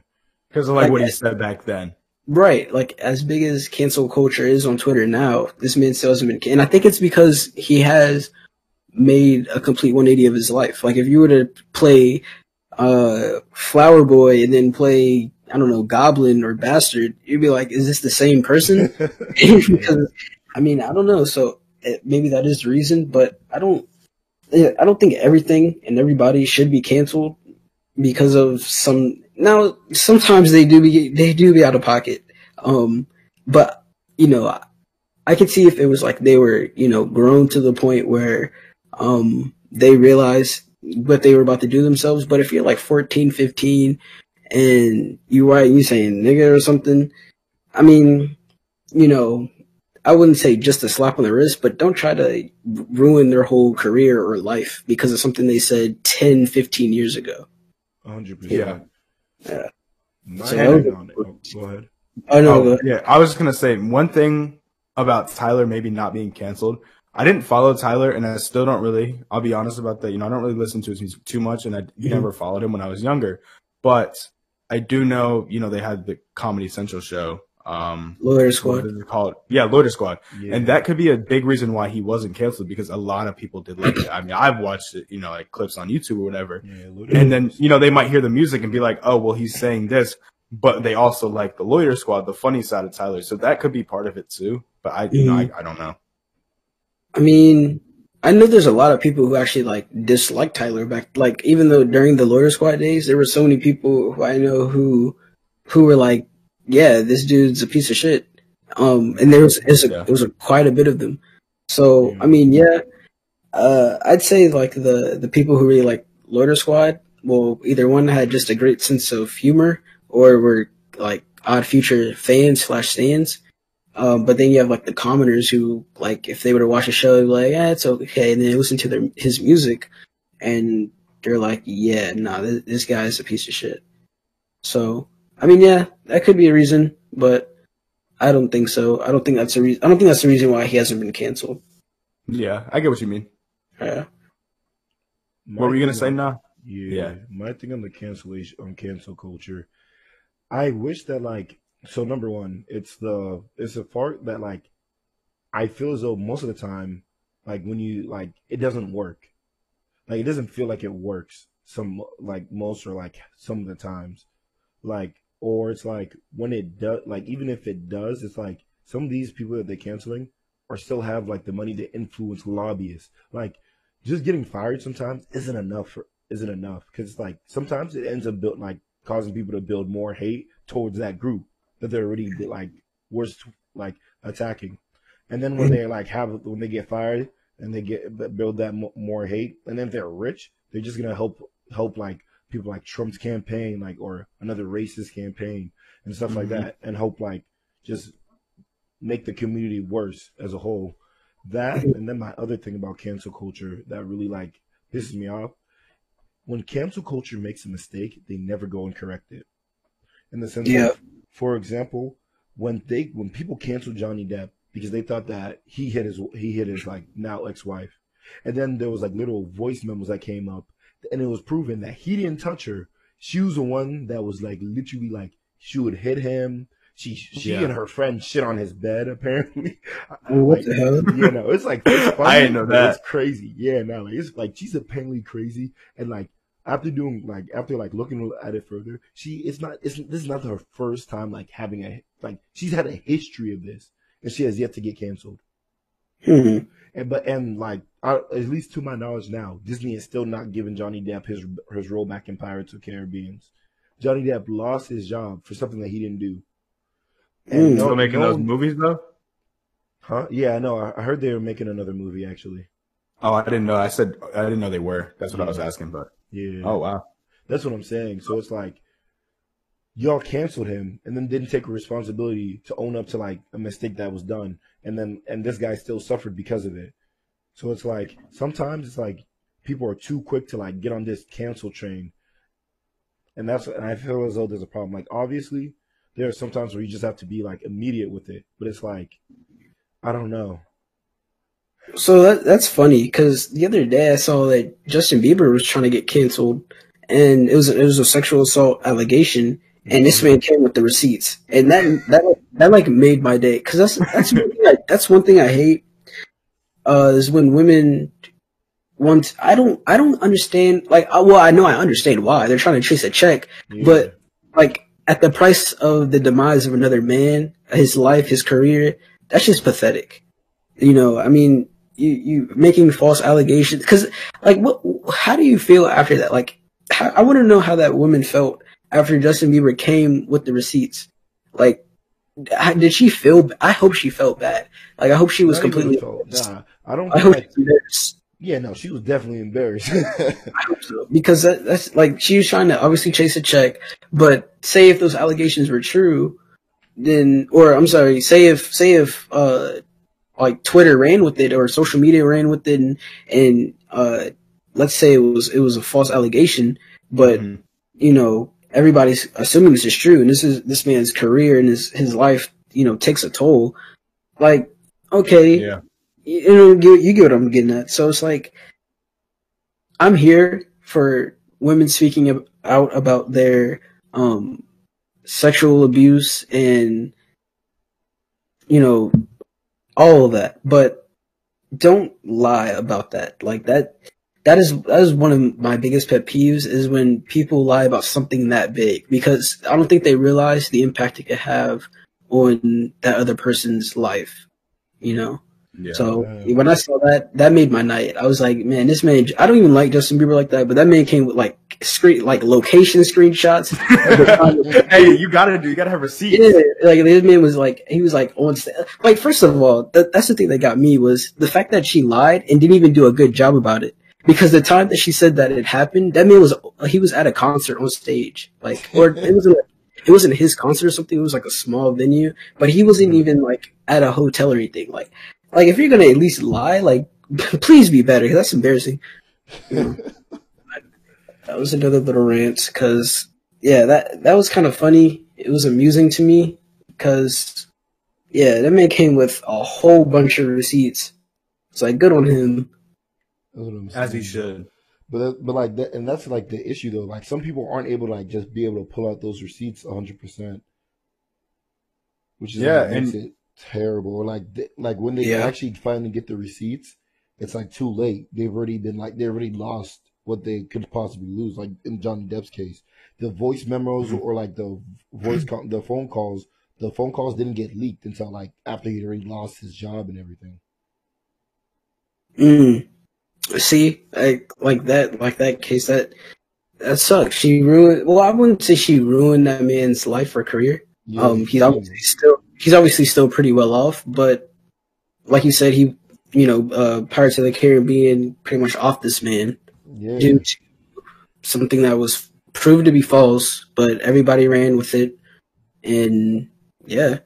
Because of like Like, what he said back then. right, like, as big as cancel culture is on Twitter now, this man still hasn't been, and I think it's because he has made a complete 180 of his life. Like, if you were to play, uh, Flower Boy and then play, I don't know, Goblin or Bastard, you'd be like, is this the same person? because I mean, I don't know. So eh, maybe that is the reason, but I don't. I don't think everything and everybody should be canceled because of some. Now, sometimes they do be they do be out of pocket. Um, but you know, I, I could see if it was like they were you know grown to the point where um they realized what they were about to do themselves. But if you're like 14, 15 and you write you saying nigga or something, I mean, you know, I wouldn't say just a slap on the wrist, but don't try to ruin their whole career or life because of something they said 10, 15 years ago. 100%. Yeah. My So take that was- on it. Oh, go ahead. Oh no, Oh, yeah, I was just gonna say one thing about Tyler maybe not being canceled. I didn't follow Tyler, and I still don't really. I'll be honest about that. You know, I don't really listen to his music too much, and I never followed him when I was younger. But I do know, you know, they had the Comedy Central show. Um, Lawyer Squad. is it called? Yeah, Loiter Squad. Yeah. And that could be a big reason why he wasn't canceled because a lot of people did like it. I mean, I've watched it, you know, like clips on YouTube or whatever. yeah, And then, you know, they might hear the music and be like, oh, well, he's saying this, but they also like the Loiter Squad, the funny side of Tyler. So that could be part of it too. But I, you know, I, I don't know. I mean, I know there's a lot of people who actually like dislike Tyler back. Like even though during the Loiter Squad days, there were so many people who I know who who were like, "Yeah, this dude's a piece of shit." Um, and there was it Yeah. it was a, quite a bit of them. So I mean, yeah, uh, I'd say like the the people who really like Loiter Squad, well, either one had just a great sense of humor, or were like Odd Future fans slash stands. Um, but then you have like the commoners who, like, if they were to watch a show, they'd be like, yeah, it's okay. And then they listen to their, his music and they're like, yeah, no, this, this guy is a piece of shit. So, I mean, yeah, that could be a reason, but I don't think so. I don't think that's a reason. I don't think that's the reason why he hasn't been canceled. Yeah, I get what you mean. Yeah. What were you going to say now? Yeah, Yeah. My thing on the cancellation on cancel culture, I wish that like so number one, it's the it's a part that like I feel as though most of the time, like when you like it doesn't work. Like it doesn't feel like it works some like most or like some of the times. Like or it's like when it does like even if it does, it's like some of these people that they're canceling or still have like the money to influence lobbyists. Like just getting fired sometimes isn't enough for isn't enough because like sometimes it ends up build like causing people to build more hate towards that group that they're already like worst like attacking, and then when they like have when they get fired and they get build that more hate, and then if they're rich, they're just gonna help help like people like Trump's campaign like or another racist campaign and stuff like Mhm. that, and help like just make the community worse as a whole. That and then my other thing about cancel culture that really like pisses me off when cancel culture makes a mistake, they never go and correct it. In the sense, Yeah. Of, for example, when they when people canceled Johnny Depp because they thought that he hit his he hit his like now ex wife, and then there was like little voice memos that came up, and it was proven that he didn't touch her. She was the one that was like literally like she would hit him. She she Yeah. and her friend shit on his bed apparently. What Like, the hell? you know, it's like it's funny, I didn't know that. It's crazy. Yeah, no, like it's like she's apparently crazy, and like after doing like after like looking at it further, she it's not it's this is not her first time like having a like she's had a history of this, and she has yet to get canceled. Hmm. And but and like I, at least to my knowledge now, Disney is still not giving Johnny Depp his his role back in Pirates of the Caribbean. Johnny Depp lost his job for something that he didn't do. Mm. Still no- making no- those movies though? Huh? Yeah, no, I I heard they were making another movie actually. Oh, I didn't know. I said I didn't know they were. That's what I was asking. But Yeah. oh wow, That's what I'm saying. So it's like y'all canceled him and then didn't take responsibility to own up to like a mistake that was done. And then and this guy still suffered because of it. So it's like sometimes it's like people are too quick to like get on this cancel train, and that's and I feel as though there's a problem. Like obviously, there are some times where you just have to be like immediate with it, but it's like I don't know. So that, that's funny because the other day I saw that Justin Bieber was trying to get canceled, and it was it was a sexual assault allegation, and this man came with the receipts, and that that that like made my day because that's that's one thing I, that's one thing I hate. Uh, is when women want I don't I don't understand like uh, well I know I understand why they're trying to chase a check, Yeah. but like at the price of the demise of another man, his life, his career, that's just pathetic. You know, I mean, you you making false allegations because like what? How do you feel after that? Like, how, I want to know how that woman felt after Justin Bieber came with the receipts. Like, how, did she feel? I hope she felt bad. Like, I hope she was completely. felt- Nah, I don't. I hope like, embarrassed. yeah, no, she was definitely embarrassed. I hope so. Because that, that's like she was trying to obviously chase a check, but say if those allegations were true, then or I'm sorry, say if say if uh like Twitter ran with it or social media ran with it and, and uh let's say it was it was a false allegation, but Mhm. you know everybody's assuming this is true and this is this man's career and his his life you know takes a toll. Like okay, Yeah. you you know, you, you get what I'm getting at. So it's like, I'm here for women speaking ab- out about their um, sexual abuse and, you know, all of that. But don't lie about that. Like that, that is that is one of my biggest pet peeves is when people lie about something that big because I don't think they realize the impact it could have on that other person's life. You know. Yeah. So Yeah. when I saw that, that made my night. I was like, man, this man. I don't even like Justin Bieber like that, but that man came with like screen, like location screenshots. hey, you gotta do. You gotta have receipts. yeah, like this man was like, he was like on. sta- Like first of all, th- that's the thing that got me was the fact that she lied and didn't even do a good job about it. Because the time that she said that it happened, that man was he was at a concert on stage, like, or it wasn't. It wasn't his concert or something. It was like a small venue, but he wasn't mm-hmm. even like at a hotel or anything. Like, like if you're gonna at least lie, like, please be better. That's embarrassing. that was another little rant because yeah, that that was kind of funny. It was amusing to me because yeah, that man came with a whole bunch of receipts. It's like good on him. That's what I'm As he should. But but like that, and that's like the issue though. Like some people aren't able to like just be able to pull out those receipts 100, percent which is Yeah, what makes and- it terrible. Or like like when they Yeah. actually finally get the receipts, it's like too late. They've already been like they already lost what they could possibly lose. Like in Johnny Depp's case, the voice memos Mm-hmm. or like the voice call, the phone calls, the phone calls didn't get leaked until like after he'd already lost his job and everything. Mm. See, like like that, like that case that that sucks. She ruined. Well, I wouldn't say she ruined that man's life or career. Yeah, um, he's obviously still he's obviously still pretty well off, but like you said, he you know uh, Pirates of the Caribbean pretty much off this man yeah. due to something that was proved to be false, but everybody ran with it, and yeah,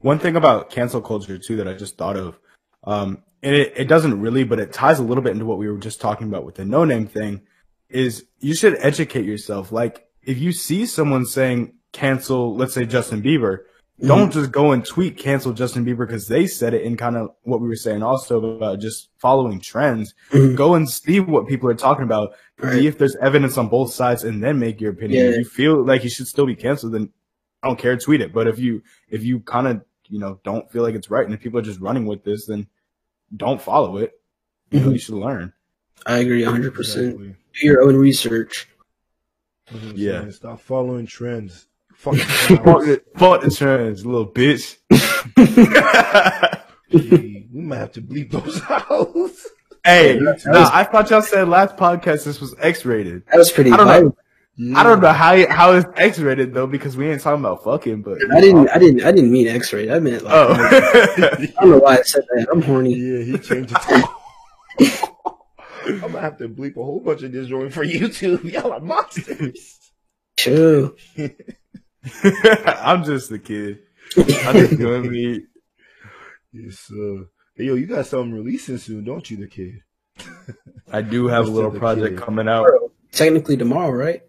One thing about cancel culture too that I just thought of, um, and it, it doesn't really, but it ties a little bit into what we were just talking about with the no name thing, is you should educate yourself. Like if you see someone saying cancel, let's say Justin Bieber, don't just go and tweet cancel Justin Bieber because they said it in kind of what we were saying also about just following trends. Mhm. Go and see what people are talking about. Right. See if there's evidence on both sides and then make your opinion. Yeah. If you feel like you should still be canceled, then I don't care, tweet it. But if you if you kind of you know don't feel like it's right and if people are just running with this, then don't follow it. You know, Mhm. you should learn. I agree hundred percent. Exactly. Do your own research. That's what I'm Yeah. Stop following trends. Fucking Fuck clowns. it, fuck the trends, little bitch. Gee, we might have to bleep those out. hey, That nah, I thought y'all said last podcast this was X rated. That was pretty. I don't know. violent. I don't know how how it's X rated though because we ain't talking about fucking, but I didn't. I didn't. I didn't mean X-ray. I meant like. Oh, I don't know why I said that. I'm horny. Yeah, he changed it. I'm gonna have to bleep a whole bunch of this joint for YouTube. Y'all are monsters. Chill. I'm just a kid. I'm just doing me. Yes, uh, hey, yo, you got something releasing soon, don't you, the kid? I do have a little project Kid. coming out. Technically tomorrow, right?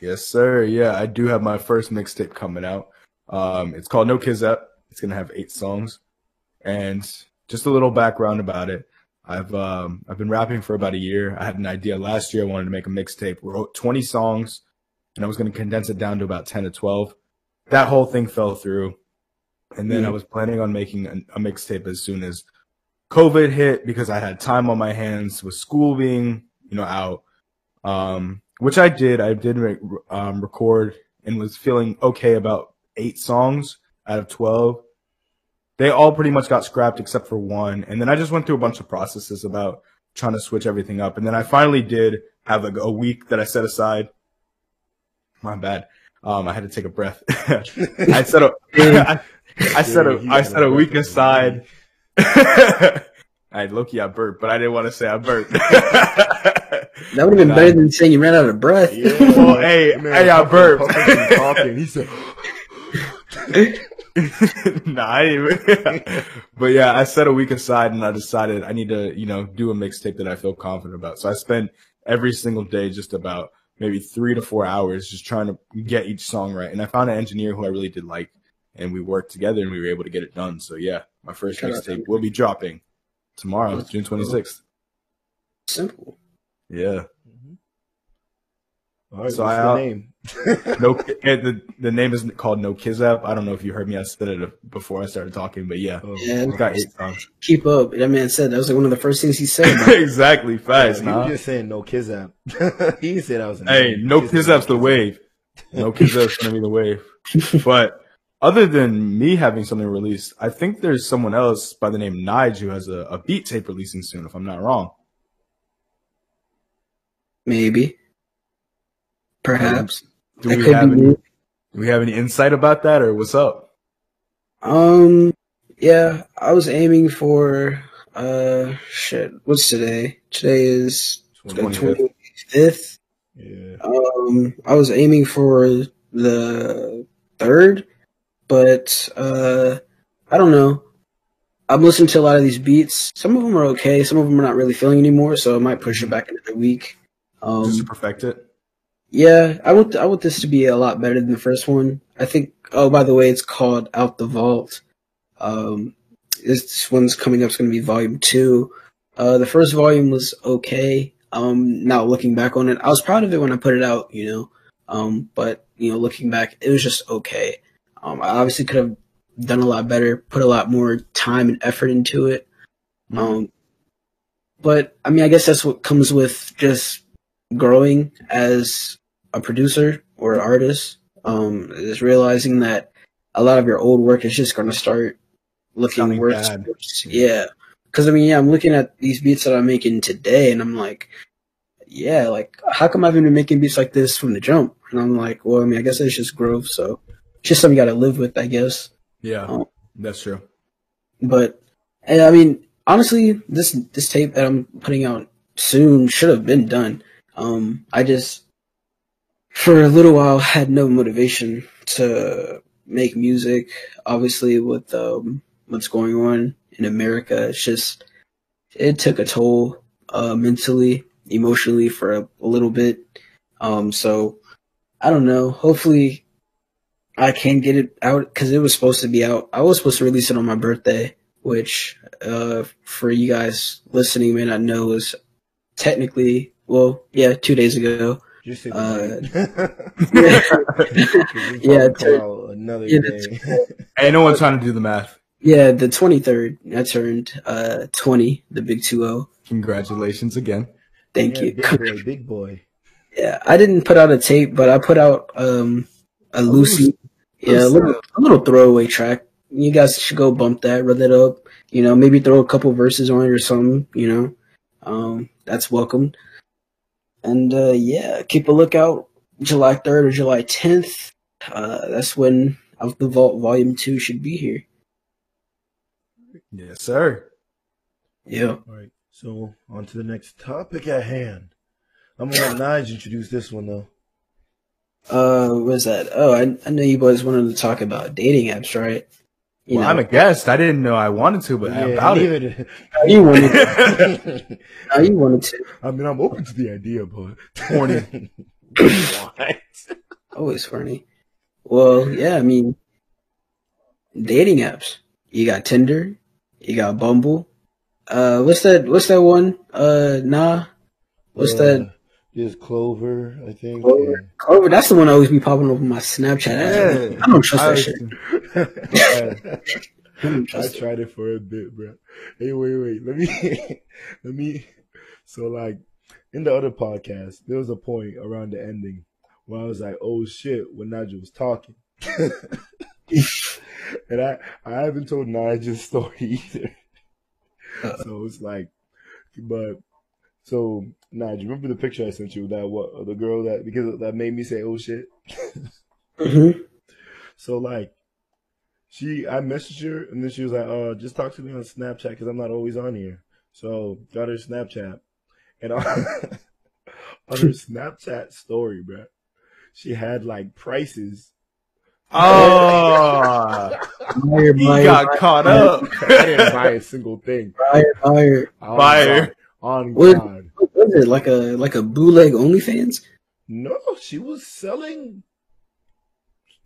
Yes, sir. Yeah, I do have my first mixtape coming out. Um, it's called No Kids Up. It's gonna have eight songs, and just a little background about it. I've um, I've been rapping for about a year. I had an idea last year. I wanted to make a mixtape. Wrote 20 songs, and I was gonna condense it down to about 10 to 12. That whole thing fell through, and then Mhm. I was planning on making a, a mixtape as soon as COVID hit because I had time on my hands with school being you know out um, which I did. I did re- um, record and was feeling okay about eight songs out of 12. They all pretty much got scrapped except for one. And then I just went through a bunch of processes about trying to switch everything up. And then I finally did have like a week that I set aside. My bad. Um, I had to take a breath. I set a, I, I set a, I set a week aside. I Loki, I burped, but I didn't want to say I burped. That would have been better than saying you ran out of breath. Yeah. Well, hey, Man, hey, I burped. talking. He said, nah, I even. but yeah, I set a week aside and I decided I need to, you know, do a mixtape that I feel confident about. So I spent every single day just about maybe three to four hours just trying to get each song right. And I found an engineer who I really did like and we worked together and we were able to get it done. So yeah, my first Shout out mixtape will be dropping tomorrow, June 26th. Simple. Yeah. Mm-hmm. All right, So what's I, the name? No, eh, the, the name is called No Kids App. I don't know if you heard me. I said it before I started talking, but yeah, Oh, Yeah. it's got eight songs. Keep up. That man said that was like one of the first things he said. exactly. yeah, Fast, you nah. were just saying no kids app. he said I was. a Hey, name. no He kids app's the wave. No kids app's gonna be the wave. But other than me having something released, I think there's someone else by the name Nige who has a, a beat tape releasing soon, if I'm not wrong. Maybe. Perhaps. Do That we have any, do we have any insight about that or what's up? Um, yeah, I was aiming for, uh, shit, what's today? Today is the 25th. 25th. Yeah. Um, I was aiming for the third, but, uh, I don't know. I'm listening to a lot of these beats. Some of them are okay. Some of them are not really feeling anymore, so I might push it back another week. Um, Just to perfect it? Yeah, I want I want this to be a lot better than the first one. I think. Oh, by the way, it's called Out the Vault. Um, this one's coming up. It's going to be volume two. Uh, the first volume was okay. Um, now looking back on it, I was proud of it when I put it out. You know, um, but you know, looking back, it was just okay. Um, I obviously could have done a lot better, put a lot more time and effort into it. Um, but I mean, I guess that's what comes with just growing as a producer or an artist. Um, is realizing that a lot of your old work is just going to start looking worse. Yeah, because I mean, yeah, I'm looking at these beats that I'm making today, and I'm like, yeah, like how come I've been making beats like this from the jump? And I'm like, well, I mean, I guess it's just growth, so it's just something you got to live with, I guess. Yeah, Oh. that's true. But and I mean, honestly, this this tape that I'm putting out soon should have been done. Um, I just for a little while had no motivation to make music. Obviously, with um, what's going on in America, it's just it took a toll uh, mentally, emotionally for a, a little bit. Um, so I don't know. Hopefully, I can get it out because it was supposed to be out. I was supposed to release it on my birthday, which uh, for you guys listening may not know is technically well, yeah, two days ago. Just say Uh, Yeah, yeah, another yeah, day. Ain't no one trying to do the math. Yeah, the twenty third. I turned uh twenty, the big two zero. Congratulations again. Thank Yeah, you. Big boy, big boy. Yeah, I didn't put out a tape, but I put out um a Lucy, yeah, a little a little throwaway track. You guys should go bump that, run that up. You know, maybe throw a couple verses on it or something. You know, um, that's welcome. And uh, yeah, keep a lookout. July third or July tenth. Uh, that's when Out the Vault Volume Two should be here. Yes, sir. Yeah. All right, so on to the next topic at hand. I'm gonna let Nige introduce this one though. Uh, what is that? Oh, I I know you boys wanted to talk about dating apps, right? You Well, know, I'm a guest. I didn't know I wanted to, but Yeah, about it. neither- you wanted to. How you wanted to. I mean, I'm open to the idea, but Horny. what? Always funny. Well, yeah, I mean, dating apps. You got Tinder. You got Bumble. Uh, what's that? What's that one? Uh, nah. What's Uh, that? There's Clover, I think. Clover. Clover. That's the one I always be popping up on my Snapchat. Yeah. I don't trust I that shit. I I tried it for a bit, bro. Hey, wait, wait. Let me, let me. So, like, in the other podcast, there was a point around the ending where I was like, "Oh shit!" when Nigel was talking, and I, I haven't told Nigel's story either. Uh. so it's like, but so Nigel, remember the picture I sent you? That what the girl that because that made me say, "Oh shit." Mhm. So like, she, I messaged her and then she was like, "Uh, just talk to me on Snapchat because I'm not always on here." So got her Snapchat, and on, on her Snapchat story, bro, she had like prices. Oh, Buyer, he buyer, got caught up. I didn't buy a single thing. buyer, buyer. On Buyer. God. On God. What was it? Like a like a bootleg OnlyFans? No, she was selling.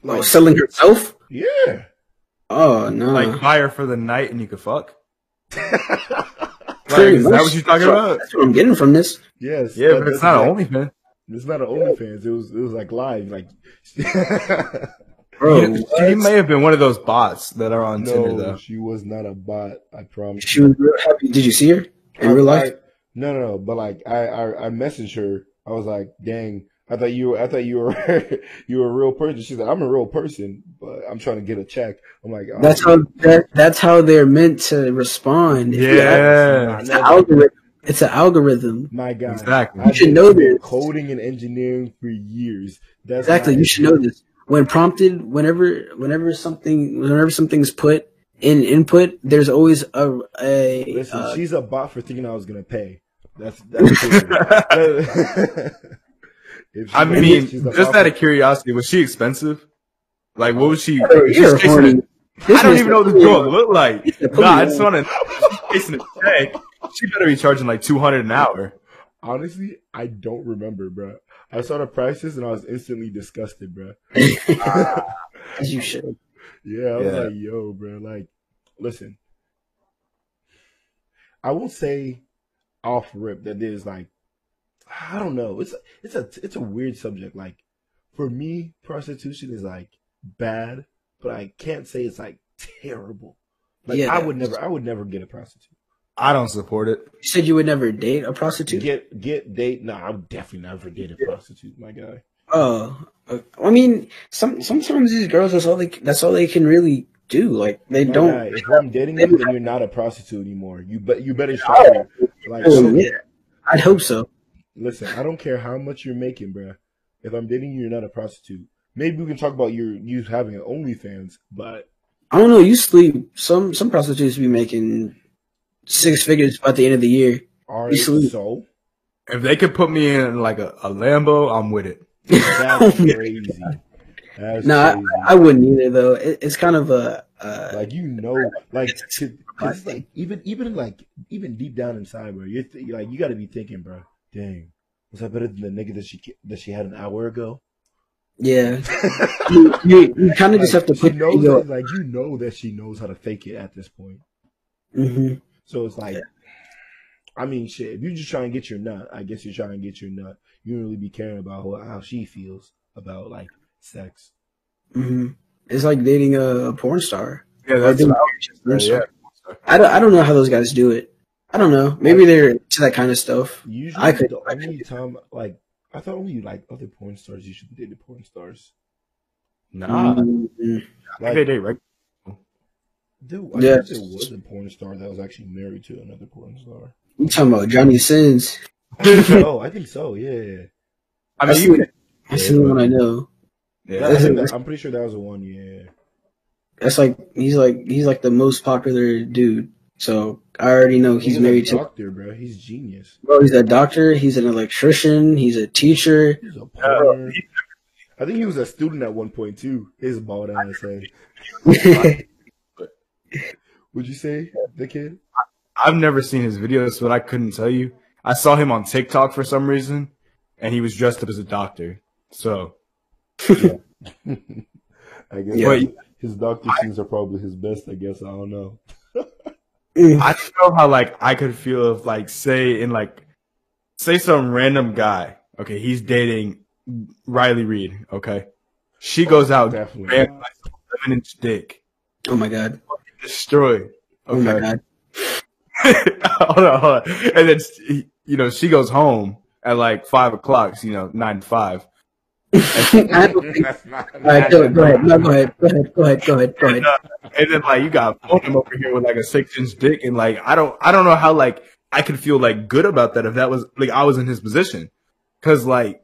Oh, like selling herself? Yeah. Oh no! like buy her for the night and you could fuck. Like, is that what you're talking about? That's what I'm getting from this. yes. Yeah, that- but it's not exact- an OnlyFans. It's not an OnlyFans. It was it was like live. Like Bro, You- she may have been one of those bots that are on Tinder no, though. she was not a bot. I promise. she was real happy. Did you see her in I- real life? I- no, no, no. But like, I, I, I messaged her. I was like, "Dang, I thought you were, I thought you were, you were a real person." She's like, "I'm a real person, but I'm trying to get a check." I'm like, oh, That's how that, that's how they're meant to respond. If Yeah, it's an algorithm. It's an algorithm. my God, Exactly. I've You should know this. coding and engineering for years. That's Exactly. You should know this. When prompted, whenever whenever something whenever something's put in input, there's always a a Listen, uh, she's a bot for thinking I was gonna pay. That's that's. If I was- mean, just out of curiosity, was she expensive? Like, what was she? You're she's chasing horny. a- This I don't even know what the- this girl look like. It's the Nah, I pony. just want to chasing a check. She better be charging like two hundred an hour. Honestly, I don't remember, bro. I saw the prices and I was instantly disgusted, bro. As you should. Yeah, I was Yeah. like, yo, bro, like, listen. I won't say off rip that there's like, I don't know. It's it's a it's a weird subject. Like, for me, prostitution is like bad, but I can't say it's like terrible. Like, Yeah. I would never, I would never get a prostitute. I don't support it. You said you would never date a prostitute. Get get date? No, I would definitely never date a prostitute, my guy. Oh, uh, I mean, some sometimes these girls that's all they that's all they can really do. Like they My don't. guy, if I'm dating you, then you're not a prostitute anymore. You bet you better show Oh. me. Like, Oh, so- yeah. I'd hope so. Listen, I don't care how much you're making, bruh. If I'm dating you, you're not a prostitute. Maybe we can talk about your you having an OnlyFans, but I don't know. Usually, some some prostitutes be making six figures by the end of the year. are You salute. so If they could put me in like a, a Lambo, I'm with it. That's crazy. That's No, I, crazy. I wouldn't either. Though it, it's kind of a. Uh, like you know, like cause like even even like even deep down inside, bro, you're th- like you got to be thinking, bro. Dang, was that better than the nigga that she that she had an hour ago? yeah, you, you, you kind of just have to put knows that, like you know that she knows how to fake it at this point. hmm So it's like, I mean, shit. If you just try and get your nut, I guess you're trying to get your nut. You don't really be caring about how, how she feels about like sex. hmm It's like dating a, a porn star. Yeah, that's doing what I a porn would say, yeah. star. I don't. I don't know how those guys do it. I don't know. Maybe they're into that kind of stuff. Usually, I could- the I only could- time, like, I thought only you like other porn stars you should date the porn stars. Nah, Mhm. I Like, think they reg- dude, I Yeah. think there was a porn star that was actually married to another porn star. You talking about Johnny Sins? oh, I think so. Yeah, I I mean, see. you, That's the one I know. yeah, I think that- I'm pretty sure that was the one. Yeah, That's like he's like he's like the most popular dude. So I already know he's a married to. doctor, bro. He's genius. Bro, he's a doctor. He's an electrician. He's a teacher. He's a porn. I think he was a student at one point too. His bald ass head. Would you say the kid? I've never seen his videos, but I couldn't tell you. I saw him on TikTok for some reason, and he was dressed up as a doctor. So, I guess Yeah. his- his doctor scenes are probably his best. I guess I don't know. I don't know how like I could feel if like say in like say some random guy. Okay, he's dating Riley Reid. Okay, she goes out Definitely. man, like, seven inch dick, Oh my god. destroyed. Oh my god. hold on, hold on. And then she- you know she goes home at like five o'clock. You know, nine to five. I don't think. That's not, All right, go, go ahead. No, go ahead. Go ahead. Go ahead. Go ahead. Go ahead. And then like you got him over here with like a six inch dick, and like I don't, I don't know how like I could feel like good about that if that was like I was in his position, because like,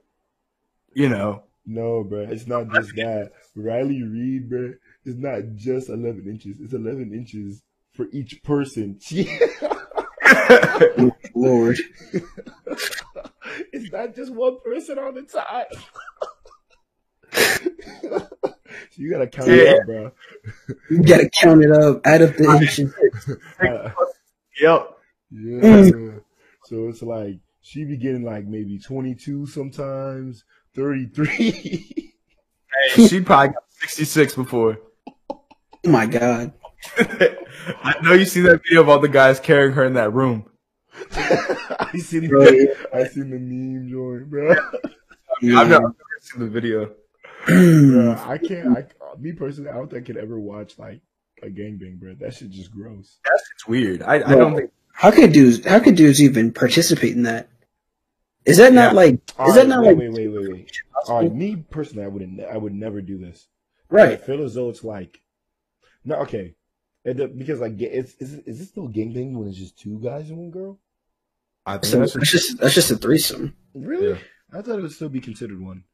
you know, No, bro, it's not just that. Riley Reid, bro, it's not just 11 inches. It's 11 inches for each person. Lord. it's not just one person on the time. so you gotta count it Yeah. out, bro. You gotta count it up. Add up the inches. Uh, yep. yeah. so it's like she be getting like maybe 22 sometimes, 33. Hey, she probably got sixty six before. Oh my god. I know you see that video of all the guys carrying her in that room. I seen Bro, the, I seen the meme joint, bro. I've never seen the video. Bro, I can't. I, me personally, I don't think I could ever watch like a gangbang, bro. That shit just gross. That's just weird. I, I don't think. How could dudes? How could dudes even participate in that? Is that not Yeah. like? All Is that not wait, like? wait, wait, wait, wait. All right, me personally, I wouldn't. I would never do this. Right. I feel as though it's like, no, okay, It- the- because like, ga- it's, is it, is it still gangbang when it's just two guys and one girl? I think So that's that's just that's just a threesome. Really? Yeah. I thought it would still be considered one.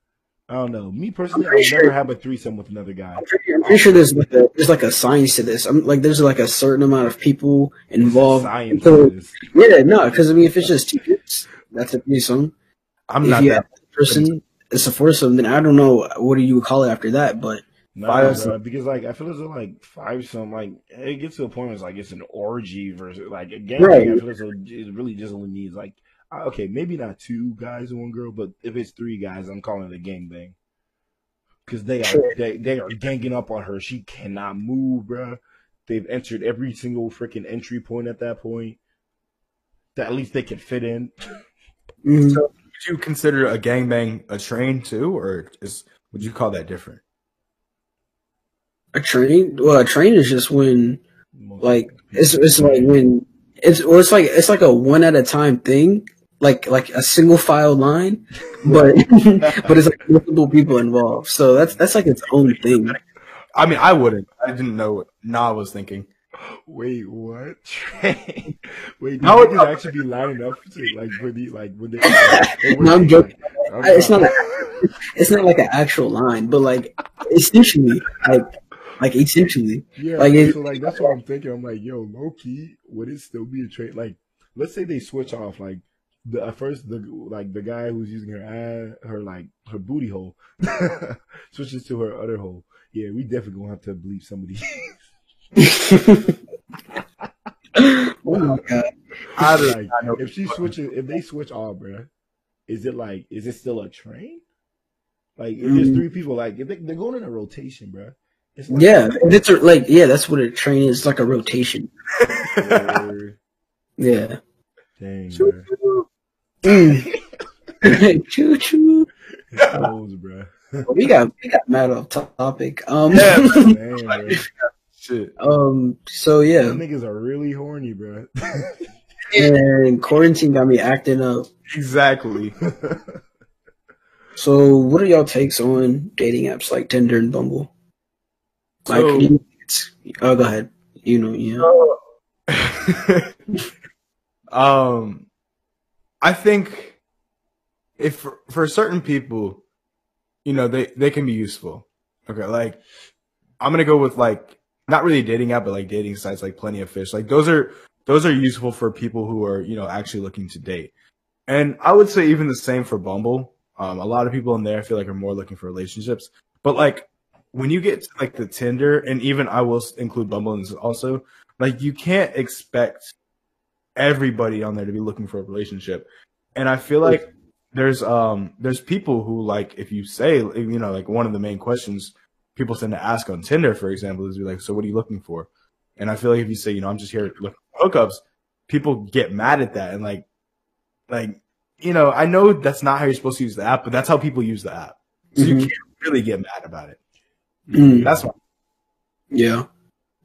I don't know. Me personally, I pretty sure- never have a threesome with another guy. I'm pretty, I'm pretty sure there's like a there's like a science to this. I'm like there's like a certain amount of people involved. Science So- is. yeah, no, because I mean, if it's just two dudes, that's a threesome. I'm if not you that. have a person, it's a foursome. Then I don't know what do you would call it after that, but Nah, Five- bro, because like I feel as though like five some like it gets to a point where it's like it's an orgy versus like a gang. Right. I feel as though it really just only needs like uh, okay maybe not two guys and one girl, but if it's three guys, I'm calling it a gang bang. Because they are they they are ganging up on her. She cannot move, bro. They've entered every single freaking entry point at that point. That at least they can fit in. mm, So, would you consider a gangbang a train too, or is would you call that different? A train. Well, a train is just when like it's it's like when it's well, it's like it's like a one at a time thing, like like a single file line, but but it's like multiple people involved. So that's that's like its own thing. I mean, I wouldn't. I didn't know what Nah was thinking. Wait, what? Train? Wait, did No, no, no. actually be lining up to like for the like when they? they No, I'm joking. Like, I- It's not like it's not like an actual line, but like essentially, like like essentially, Yeah, like it- so like that's what I'm thinking. I'm like, yo, low key, would it still be a trade? Like, let's say they switch off. Like, the at first the like the guy who's using her ad, her like her booty hole switches to her other hole. Yeah, we definitely gonna have to bleep somebody. oh my god, I like, I if she switches, if they switch off, bruh, is it like, is it still a train? Like, if there's Mm. three people, like, if they, they're going in a rotation, bruh. It's like, yeah, it's a, like yeah, that's what a train is. It's like a rotation. Word. Yeah. Dang, bruh. Mm. Choo choo. It's close, bruh. We got we got mad off topic. Um. Yeah. Dang, bruh. Shit. um. So yeah, Them niggas are really horny, bruh. and quarantine got me acting up. Exactly. So, what are y'all takes on dating apps like Tinder and Bumble? Like, So- it's, oh, go ahead. You know, yeah. um, I think if for, for certain people, you know, they they can be useful. Okay, like I'm gonna go with like not really dating app, but like dating sites like Plenty of Fish. Like those are those are useful for people who are you know actually looking to date. And I would say even the same for Bumble. Um, a lot of people in there I feel like are more looking for relationships, but like when you get to like the Tinder, and even I will include Bumble in this also, like you can't expect everybody on there to be looking for a relationship. And I feel like there's um there's people who like if you say you know like one of the main questions people tend to ask on Tinder, for example, is be like, so what are you looking for? And I feel like if you say, you know, I'm just here looking for hookups, people get mad at that and like like you know, I know that's not how you're supposed to use the app, but that's how people use the app. So you Mhm. can't really get mad about it. Mm. That's why. Yeah.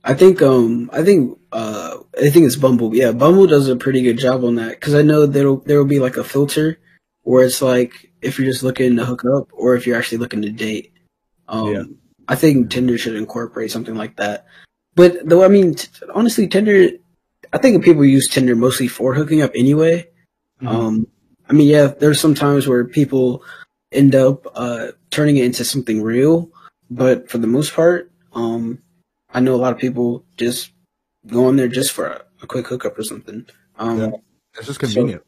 I think um I think uh I think it's Bumble. Yeah, Bumble does a pretty good job on that cuz I know there'll there will be like a filter where it's like if you're just looking to hook up or if you're actually looking to date. Um Yeah. I think Tinder should incorporate something like that. But though I mean t- honestly Tinder I think people use Tinder mostly for hooking up anyway. Mhm. Um I mean yeah, there's some times where people end up uh turning it into something real, but for the most part, um I know a lot of people just go on there just for a, a quick hookup or something. Um, Yeah. It's just convenient.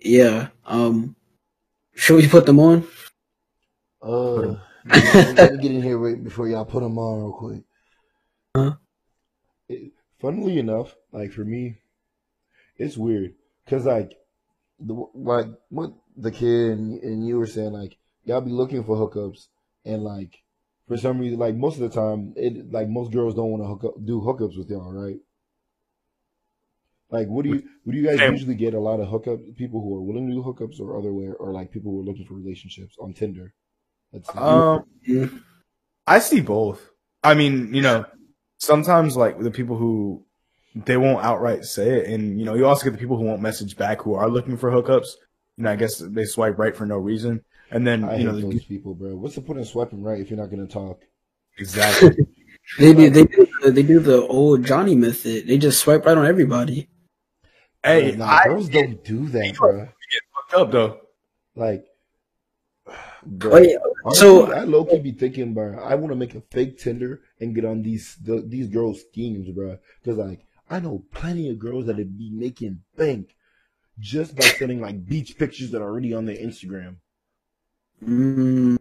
yeah. Um, should we put them on? Uh, let me get in here right before y'all put them on real quick. Huh? It, funnily enough, like for me, it's weird because like the like what the kid and, and you were saying, like y'all be looking for hookups, and like for some reason, like most of the time, it like most girls don't want to hook up, do hookups with y'all, right? Like, what do you, what do you guys Same. usually get a lot of hookups, people who are willing to do hookups or other way, or like people who are looking for relationships on Tinder? Um. I see both. I mean, you know, sometimes like the people who they won't outright say it, and you know, you also get the people who won't message back who are looking for hookups. You know, I guess they swipe right for no reason, and then I you know, hate the- those people, bro. What's the point of swiping right if you're not gonna talk? exactly. They do. They do. the- They do the old Johnny method. They just swipe right on everybody. hey, nah, I girls don't do that, bro. Get fucked up though. Like, bro. Wait, Honestly, so- I low key be thinking, bro. I want to make a fake Tinder and get on these the, these girls' schemes, bro. Because like I know plenty of girls that would be making bank just by sending like beach pictures that are already on their Instagram. Mm,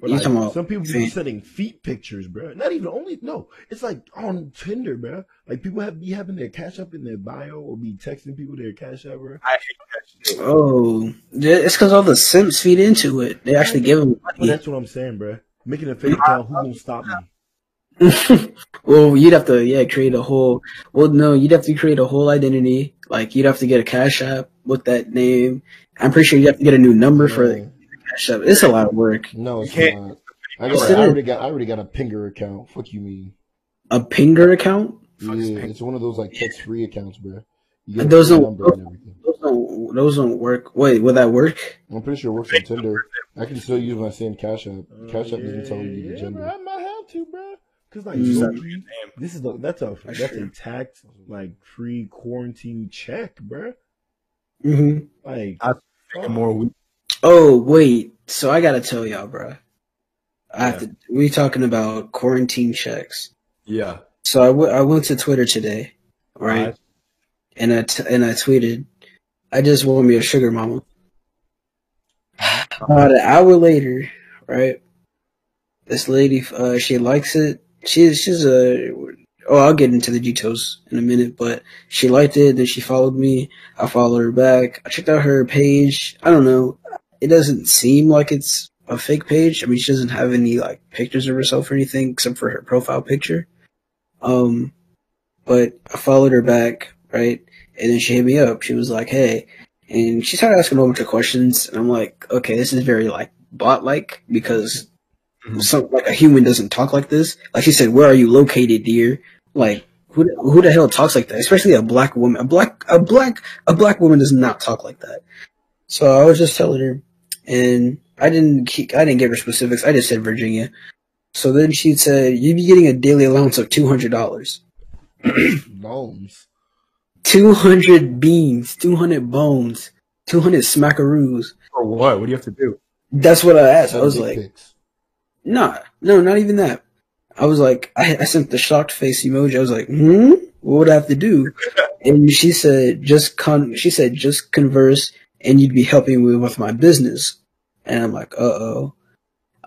But, like, about some people be sending feet pictures, bro. Not even only no, it's like on Tinder, bro. Like people have be having their cash up in their bio or be texting people their cash up, bro. I hate that shit. oh, it's because all the simps feed into it. They actually give them But money. that's what I'm saying, bro. Making a fake account, who gonna stop me? well, you'd have to, yeah, create a whole. Well, no, you'd have to create a whole identity. Like you'd have to get a cash app with that name. I'm pretty sure you have to get a new number for the cash app. It's a lot of work. no, it's You can't- I, got, I already got I already got a Pinger account. Fuck you mean? A Pinger account? Yeah, Ping- it's one of those like text free accounts, bro. You get Those a don't- number and everything. Those don't. Those don't work. Wait, will that work? I'm pretty sure it works on Tinder. I can still use my same Cash App. Cash App doesn't tell you the yeah, gender. bro, I might have to, bro. Cause like Mm. Just so have to many- use name. this is a, that's a That's that's true. a tax like free quarantine check, bro. hmm Like I- Make more weak. Oh wait, so I gotta tell y'all, bro. I have to. We talking about quarantine checks. Yeah. So I, w- I went to Twitter today, right? And I t- and I tweeted, I just want me a sugar mama. About an hour later, right? This lady, uh, she likes it. She's she's a. Oh, I'll get into the details in a minute, but she liked it. Then she followed me. I followed her back. I checked out her page. I don't know. It doesn't seem like it's a fake page. I mean, she doesn't have any like pictures of herself or anything except for her profile picture. Um, but I followed her back, right? And then she hit me up. She was like, "Hey," and she started asking a bunch of questions. And I'm like, "Okay, this is very like bot-like because Mhm. some like a human doesn't talk like this." Like she said, "Where are you located, dear?" Like who who the hell talks like that? Especially a black woman. A black a black a black woman does not talk like that. So I was just telling her, and I didn't keep, I didn't give her specifics. I just said Virginia. So then she said, "You'd be getting a daily allowance of two hundred dollars." bones. 200 beans, 200 bones, 200 smackaroos. For what? What do you have to do? That's what I asked. I was like, pics. nah, no, not even that. I was like, I, I sent the shocked face emoji. I was like, hmm, what would I have to do? And she said, just con, she said, just converse and you'd be helping me with my business. And I'm like, uh oh.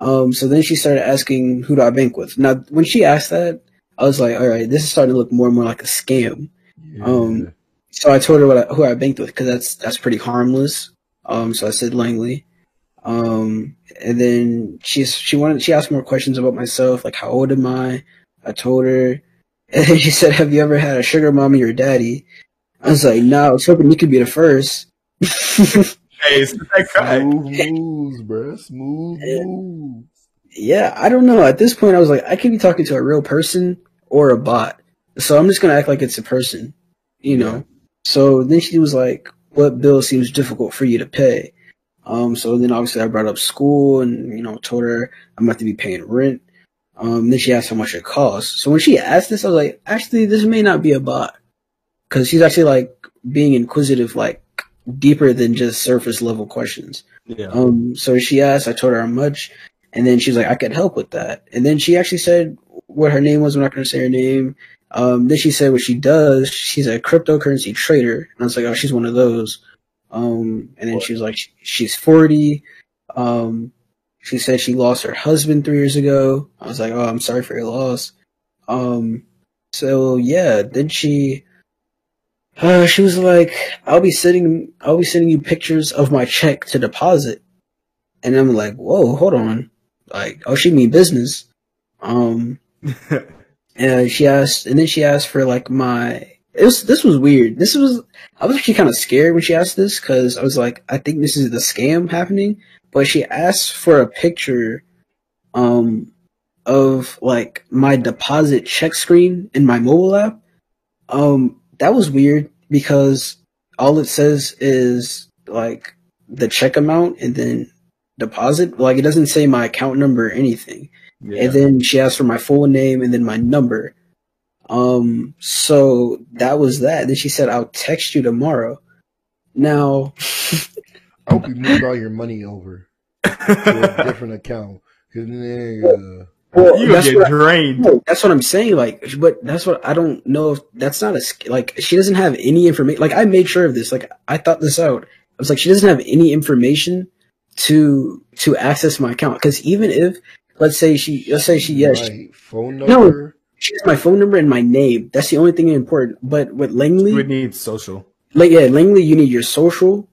Um, so then she started asking, who do I bank with? Now, when she asked that, I was like, all right, this is starting to look more and more like a scam. Yeah. Um, So I told her what I, who I banked with because that's that's pretty harmless. Um, so I said Langley. Um, and then she's she wanted she asked more questions about myself, like how old am I? I told her, and then she said, "Have you ever had a sugar mommy or daddy?" I was like, "No, I was hoping you could be the first. Hey, it's. Smooth moves, bruh. Smooth Yeah. moves. yeah, I don't know. At this point, I was like, I could be talking to a real person or a bot, so I'm just gonna act like it's a person, you know. So then she was like, "What bill seems difficult for you to pay?" Um, so then obviously I brought up school and you know told her I'm about to be paying rent. Um, then she asked how much it costs. So when she asked this, I was like, actually, this may not be a bot, because she's actually like being inquisitive, like deeper than just surface level questions. Yeah. Um, so she asked, I told her how much, and then she's like, I could help with that. And then she actually said what her name was. I'm not going to say her name. Um, then she said what she does. She's a cryptocurrency trader. And I was like, oh, she's one of those. Um, and then she was like, she- she's 40. Um, she said she lost her husband three years ago. I was like, oh, I'm sorry for your loss. Um, so yeah, then she, uh, she was like, I'll be sending, I'll be sending you pictures of my check to deposit. And I'm like, whoa, hold on. Like, oh, she mean business. Um, and she asked, and then she asked for like my, it was, this was weird. This was, I was actually kind of scared when she asked this because I was like, I think this is the scam happening. But she asked for a picture, um, of like my deposit check screen in my mobile app. Um, that was weird because all it says is like the check amount and then deposit. Like it doesn't say my account number or anything. yeah. And then she asked for my full name and then my number. Um, so that was that. Then she said, I'll text you tomorrow. Now, I hope you moved all your money over to a different account. Cause nigga, well, you that's get what, drained. no, that's what I'm saying. Like, but that's what I don't know if that's not a, like, she doesn't have any information. Like, I made sure of this. Like, I thought this out. I was like, she doesn't have any information to, to access my account. Cause even if, let's say she, let's say she, yes, she, my phone No. she has my phone number and my name. That's the only thing important. But with Langley, You would need social. like yeah, Langley, you need your social.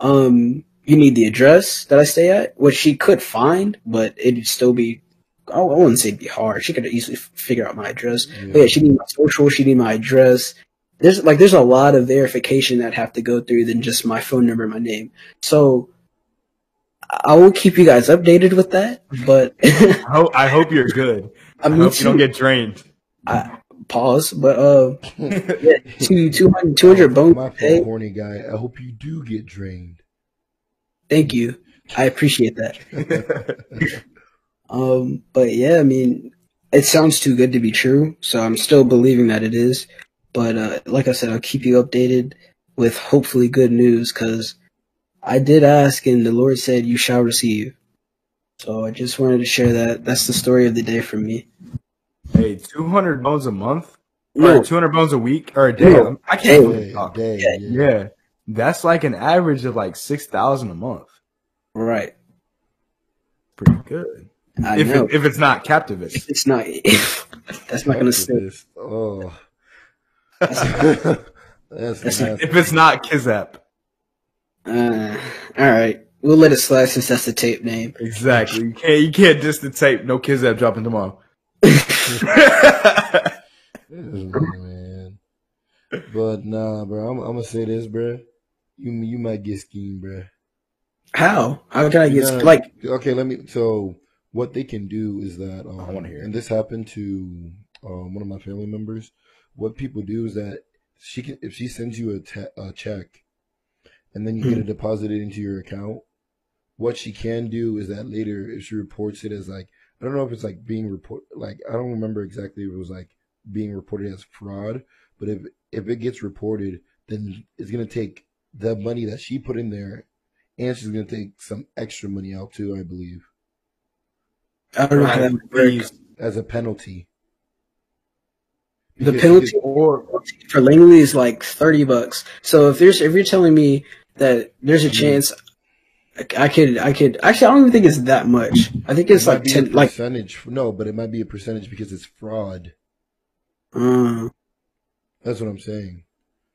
Um, you need the address that I stay at, which she could find, but it'd still be. I I wouldn't say it'd be hard. She could easily f- figure out my address. But yeah, she need my social. She need my address. There's like there's a lot of verification that have to go through than just my phone number and my name. So I will keep you guys updated with that. But I hope, I hope you're good. I I mean, hope you don't get drained. I, pause. But uh, yeah, two, 200, 200 My bones. phone Hey, horny guy. I hope you do get drained. thank you. I appreciate that. Um, but yeah, I mean, it sounds too good to be true, so I'm still believing that it is. But uh, like I said, I'll keep you updated with hopefully good news because I did ask and the Lord said, "You shall receive." So I just wanted to share that. That's the story of the day for me. hey, 200 bones a month? No, Or 200 bones a week? Or a day? No. I can't Day. even Day, talk. day, Yeah, yeah. Yeah. That's like an average of like 6,000 a month. right? Pretty good. I If, it, if it's not captivist. it's not. that's not gonna stay. Oh. That's, That's That's- nasty. If it's not Kizap. uh, all right, we'll let it slide since that's the tape name. Exactly. You can't, you can't diss the tape. No Kizap dropping tomorrow. man. But nah, bro. I'm, I'm gonna say this, bro. You you might get schemed, bro. How? How can I get Yeah. like? Okay, let me. So what they can do is that, um, I wanna hear and this happened to um, one of my family members. What people do is that she can, if she sends you a, te- a check, and then you get it deposited into your account. What she can do is that later, if she reports it as like, I don't know if it's like being report, like I don't remember exactly if it was like being reported as fraud, but if if it gets reported, then it's gonna take the money that she put in there, and she's gonna take some extra money out too, I believe, I don't know how that would work. Please. as a penalty. The penalty Or for Langley is like thirty bucks. So if there's if you're telling me that there's a chance, I could, I could. Actually, I don't even think it's that much. I think it's It like ten. Like, percentage. No, but it might be a percentage because it's fraud. uh, That's what I'm saying.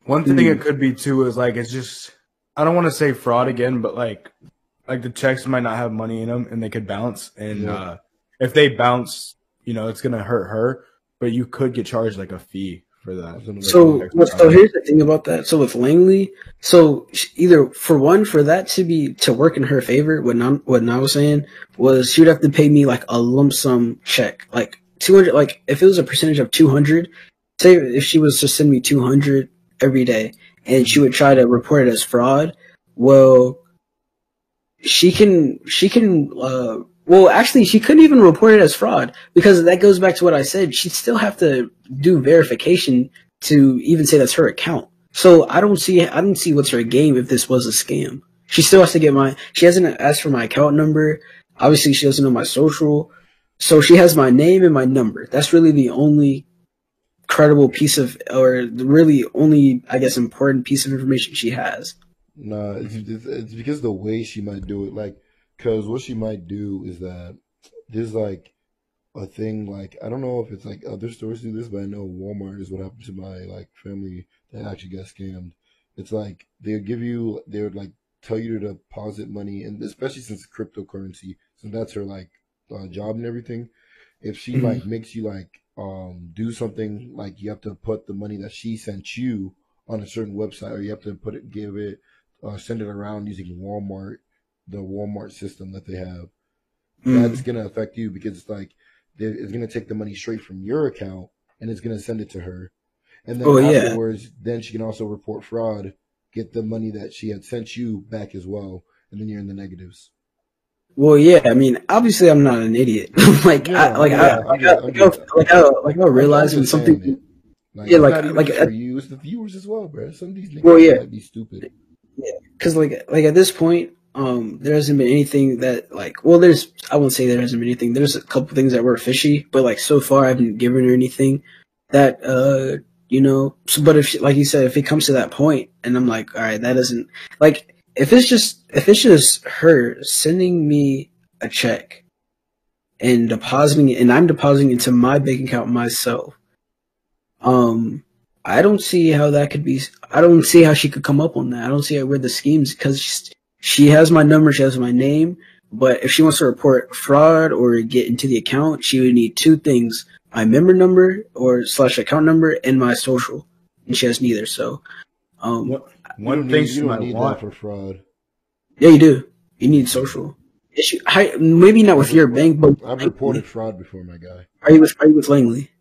One thing Mm. it could be too is like it's just I don't want to say fraud again, but like like the checks might not have money in them and they could bounce, and Yeah. uh, if they bounce, you know it's gonna hurt her, but you could get charged like a fee for that. Something like so, that. but- so here's the thing about that. So with Langley, so either for one, for that to be to work in her favor, what I, what I was saying was she would have to pay me like a lump sum check, like two hundred. Like if it was a percentage of two hundred, say if she was to send me two hundred every day, and she would try to report it as fraud, well, she can she can uh well actually she couldn't even report it as fraud because that goes back to what I said. She'd still have to do verification to even say that's her account. So I don't see I don't see what's her game if this was a scam. She still has to get my she hasn't asked for my account number. Obviously she doesn't know my social. So she has my name and my number. That's really the only credible piece of or the really only I guess important piece of information she has. Nah, it's, it's, it's because the way she might do it, like, cause what she might do is that there's like a thing, like, I don't know if it's like other stores do this, but I know Walmart is what happened to my like family that actually got scammed. It's like they would give you, they would like tell you to deposit money, and especially since it's cryptocurrency, so that's her like uh, job and everything. If she Mhm. like makes you like um do something like you have to put the money that she sent you on a certain website, or you have to put it, give it uh, send it around using Walmart, the Walmart system that they have. Mm. That's gonna affect you because it's like it's gonna take the money straight from your account and it's gonna send it to her, and then Oh, yeah. afterwards, then she can also report fraud, get the money that she had sent you back as well, and then you're in the negatives. Well, yeah, I mean, obviously, I'm not an idiot. like, I, Yeah, like, yeah, I, I like, I, I like, I, like, I, like, I realize when something. it. Like, Yeah, like- like, for you, it's the viewers as well, bro. Some of these niggas Well, yeah. might be stupid. Yeah, because like like at this point um there hasn't been anything that like well there's i won't say there hasn't been anything there's a couple things that were fishy but like so far i haven't given her anything that uh you know so, but if like you said if it comes to that point and i'm like all right that doesn't like if it's just if it's just her sending me a check and depositing it and i'm depositing into my bank account myself um I don't see how that could be. I don't see how she could come up on that. I don't see where the schemes because she has my number, she has my name. But if she wants to report fraud or get into the account, she would need two things: my member number or slash account number and my social. And she has neither. So, um, One, You one thing she you might need want. for fraud. yeah, you do. You need social. Issue, hi, maybe not with your bank, but I've reported fraud before, my guy. Are you with Are you with Langley?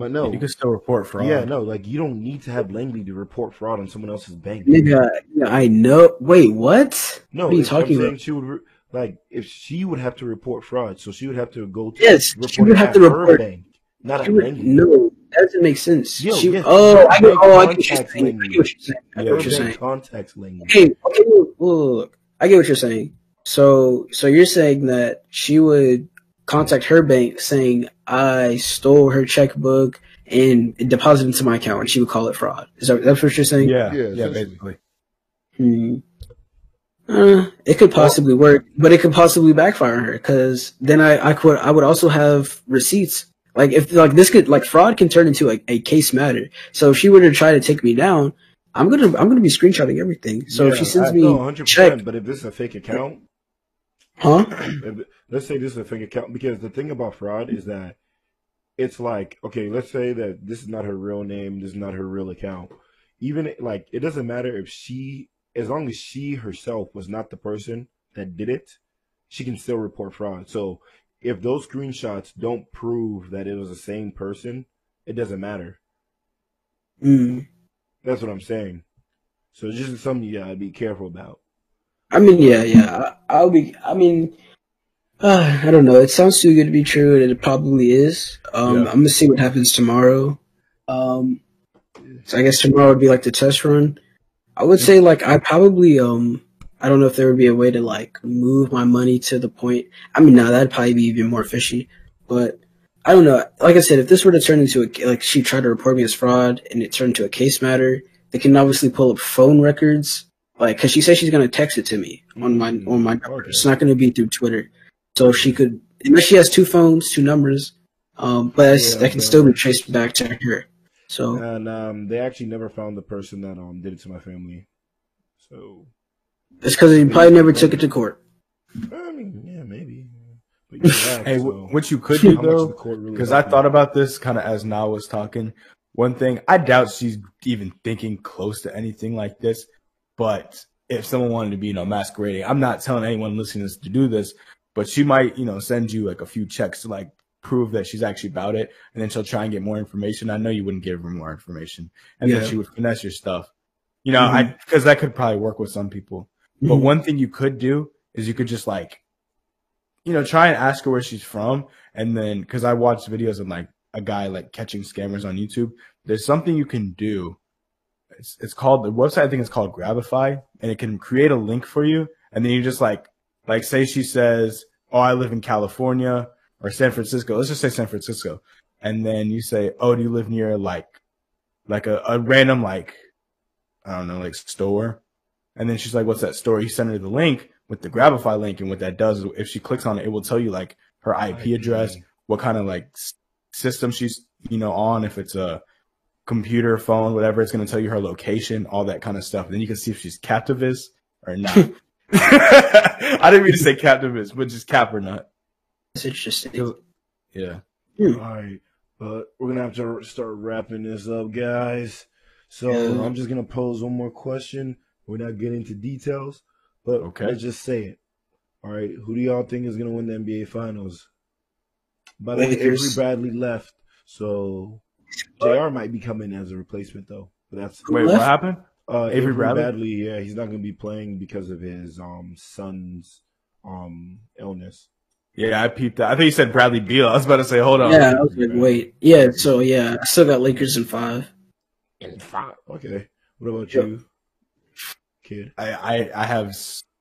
But no, You can still report fraud. Yeah, no, like you don't need to have Langley to report fraud on someone else's bank. Nigga, yeah, I know. Wait, what? No, what are you it's- I'm talking about? She would re- like if she would have to report fraud, so she would have to go to Yes, report she would have at to her report- bank, not She at would, Langley. no, that doesn't make sense. Yo, She- yes, oh, I get, oh, I get what you're saying. I Langley. get what you're saying. I get what you're saying. contacts Langley. Okay, okay, look, look, I get what you're saying. So, so you're saying that she would contact her bank saying I stole her checkbook and deposited into my account, and she would call it fraud. Is that that's what you're saying? yeah, Yeah, yeah, basically. Hmm. Uh, it could possibly work, but it could possibly backfire on her because then I, I could I would also have receipts. Like if like this could like fraud can turn into a, a case matter. So if she were to try to take me down, I'm gonna I'm gonna be screenshotting everything. So if she sends I- me No, hundred check. But if this is a fake account, huh? let's say this is a fake account, because the thing about fraud is that it's like, okay, let's say that this is not her real name, this is not her real account. Even like, it doesn't matter if she, as long as she herself was not the person that did it, she can still report fraud. So if those screenshots don't prove that it was the same person, it doesn't matter. Mm. That's what I'm saying. So it's just something you gotta be careful about. I mean, yeah, yeah. I'll be. I mean, uh, I don't know. It sounds too good to be true, and it probably is. Um, Yeah. I'm gonna see what happens tomorrow. Um, so I guess tomorrow would be like the test run. I would say like I probably um I don't know if there would be a way to like move my money to the point. I mean, no, that'd probably be even more fishy. But I don't know. Like I said, if this were to turn into a like she tried to report me as fraud and it turned into a case matter, they can obviously pull up phone records like because she says she's gonna text it to me on my Mm, on my number. okay. It's not gonna be through Twitter. So she could unless she has two phones, two numbers, um, but it's, Yeah, that can but- still be traced back to her. So And um, they actually never found the person that um did it to my family. So it's because he probably never took it to court. I mean, yeah, maybe. But you're Hey, so what you could do how much does though, the court really because I thought about this kind of as Now was talking. One thing, I doubt she's even thinking close to anything like this. But if someone wanted to be, you know, masquerading, I'm not telling anyone listening to this to do this, but she might, you know, send you like a few checks to like prove that she's actually about it, and then she'll try and get more information. I know you wouldn't give her more information, and then she would finesse your stuff. You know, I because that could probably work with some people. But Mhm. one thing you could do is you could just like, you know, try and ask her where she's from. And then, cause I watched videos of like a guy like catching scammers on YouTube. There's something you can do. It's, it's called, the website I think is called Grabify and it can create a link for you. And then you just like, like say she says, Oh, I live in California or San Francisco. Let's just say San Francisco. And then you say, Oh, do you live near like, like a, a random like, I don't know, like store. And then she's like, what's that store? You send her the link with the Grabify link. And what that does is if she clicks on it, it will tell you like her IP address, what kind of like s- system she's, you know, on. If it's a computer, phone, whatever, it's going to tell you her location, all that kind of stuff. And then you can see if she's captivist or not. I didn't mean to say captivist, but just cap or not. It's interesting. Yeah. All right, but we're gonna have to start wrapping this up, guys. So Yeah. I'm just gonna pose one more question. We're not getting into details, but Okay. let's just say it. All right, who do y'all think is gonna win the NBA Finals? By the way, Avery Bradley left, so J.R. might be coming as a replacement though. But that's Wait, what happened? uh, Avery Avery, Bradley? Bradley. Yeah, he's not gonna be playing because of his um son's um illness. Yeah, I peeped that. I think you said Bradley Beal. I was about to say, hold on. Yeah, I was like, wait. Yeah, so yeah, I still got Lakers in five. In five. Okay. What about Yep. you, kid? I, I, I have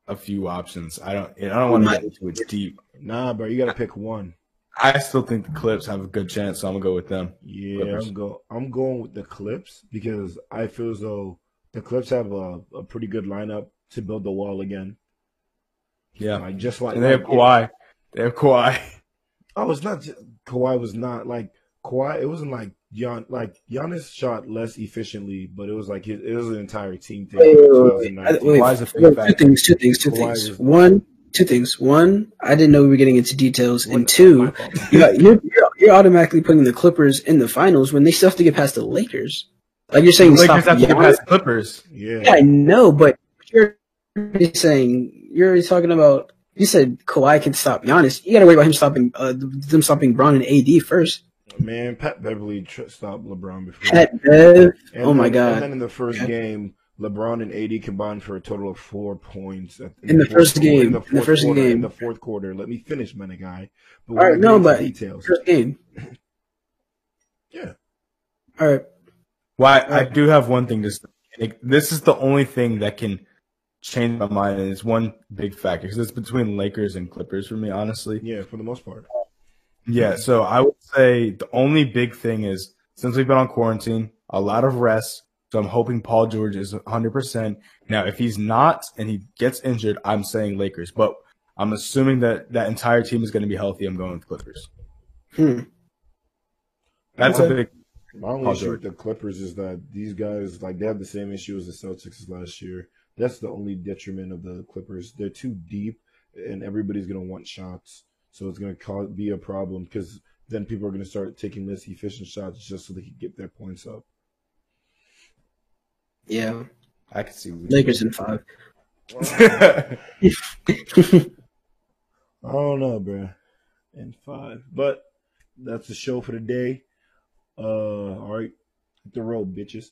a few options. I don't, I don't want to My- get into it deep. Nah, bro, you gotta pick one. I still think the Clips have a good chance, so I'm gonna go with them. Yeah, Clippers. I'm go. I'm going with the Clips because I feel as though the Clips have a, a pretty good lineup to build the wall again. Yeah, Like just like and they have like- Kawhi. They have Kawhi. Oh, it's not just Kawhi was not like Kawhi. It wasn't like Gian, like Giannis shot less efficiently, but it was like it, it was an entire team thing. Wait, in wait, wait, I- 2019. wait, Kawhi's a big wait, two things, two things, two Kawhi things. was- One, two things. One, I didn't know we were getting into details, My and two, you got, you're, you're you're automatically putting the Clippers in the finals when they still have to get past the Lakers. Like you're saying, The stop Lakers have to get past the Clippers. yeah, Yeah, I know, but you're saying you're already talking about. You said Kawhi can stop Giannis. You got to worry about him stopping uh, them stopping Bron and AD first. man, Pat Beverley tr- stopped LeBron before. Pat Bev. And oh my then- god. And then in the first Okay. game, LeBron and AD combined for a total of four points at- In the fourth first quarter- game. In the, In the fourth first quarter, game. In the fourth quarter. Let me finish, my guy. But All we're right, not no, but details. first game. Yeah. All right. Well, I, I do have one thing to say. Like, this is the only thing that can change my mind, and it's one big factor because it's between Lakers and Clippers for me, honestly. Yeah, for the most part. Yeah, so I would say the only big thing is since we've been on quarantine, a lot of rest. So I'm hoping Paul George is 100%. Now, if he's not and he gets injured, I'm saying Lakers. But I'm assuming that that entire team is going to be healthy. I'm going with Clippers. Hmm. That's Okay. a big. My only Paul issue George. with the Clippers is that these guys, like, they have the same issue as the Celtics last year. That's the only detriment of the Clippers. They're too deep, and everybody's going to want shots. So it's going to cause, be a problem because then people are going to start taking less efficient shots just so they can get their points up. Yeah. I can see. Lakers in five. I don't know, bro. In five, but that's the show for the day. Uh, all right, hit the road, bitches.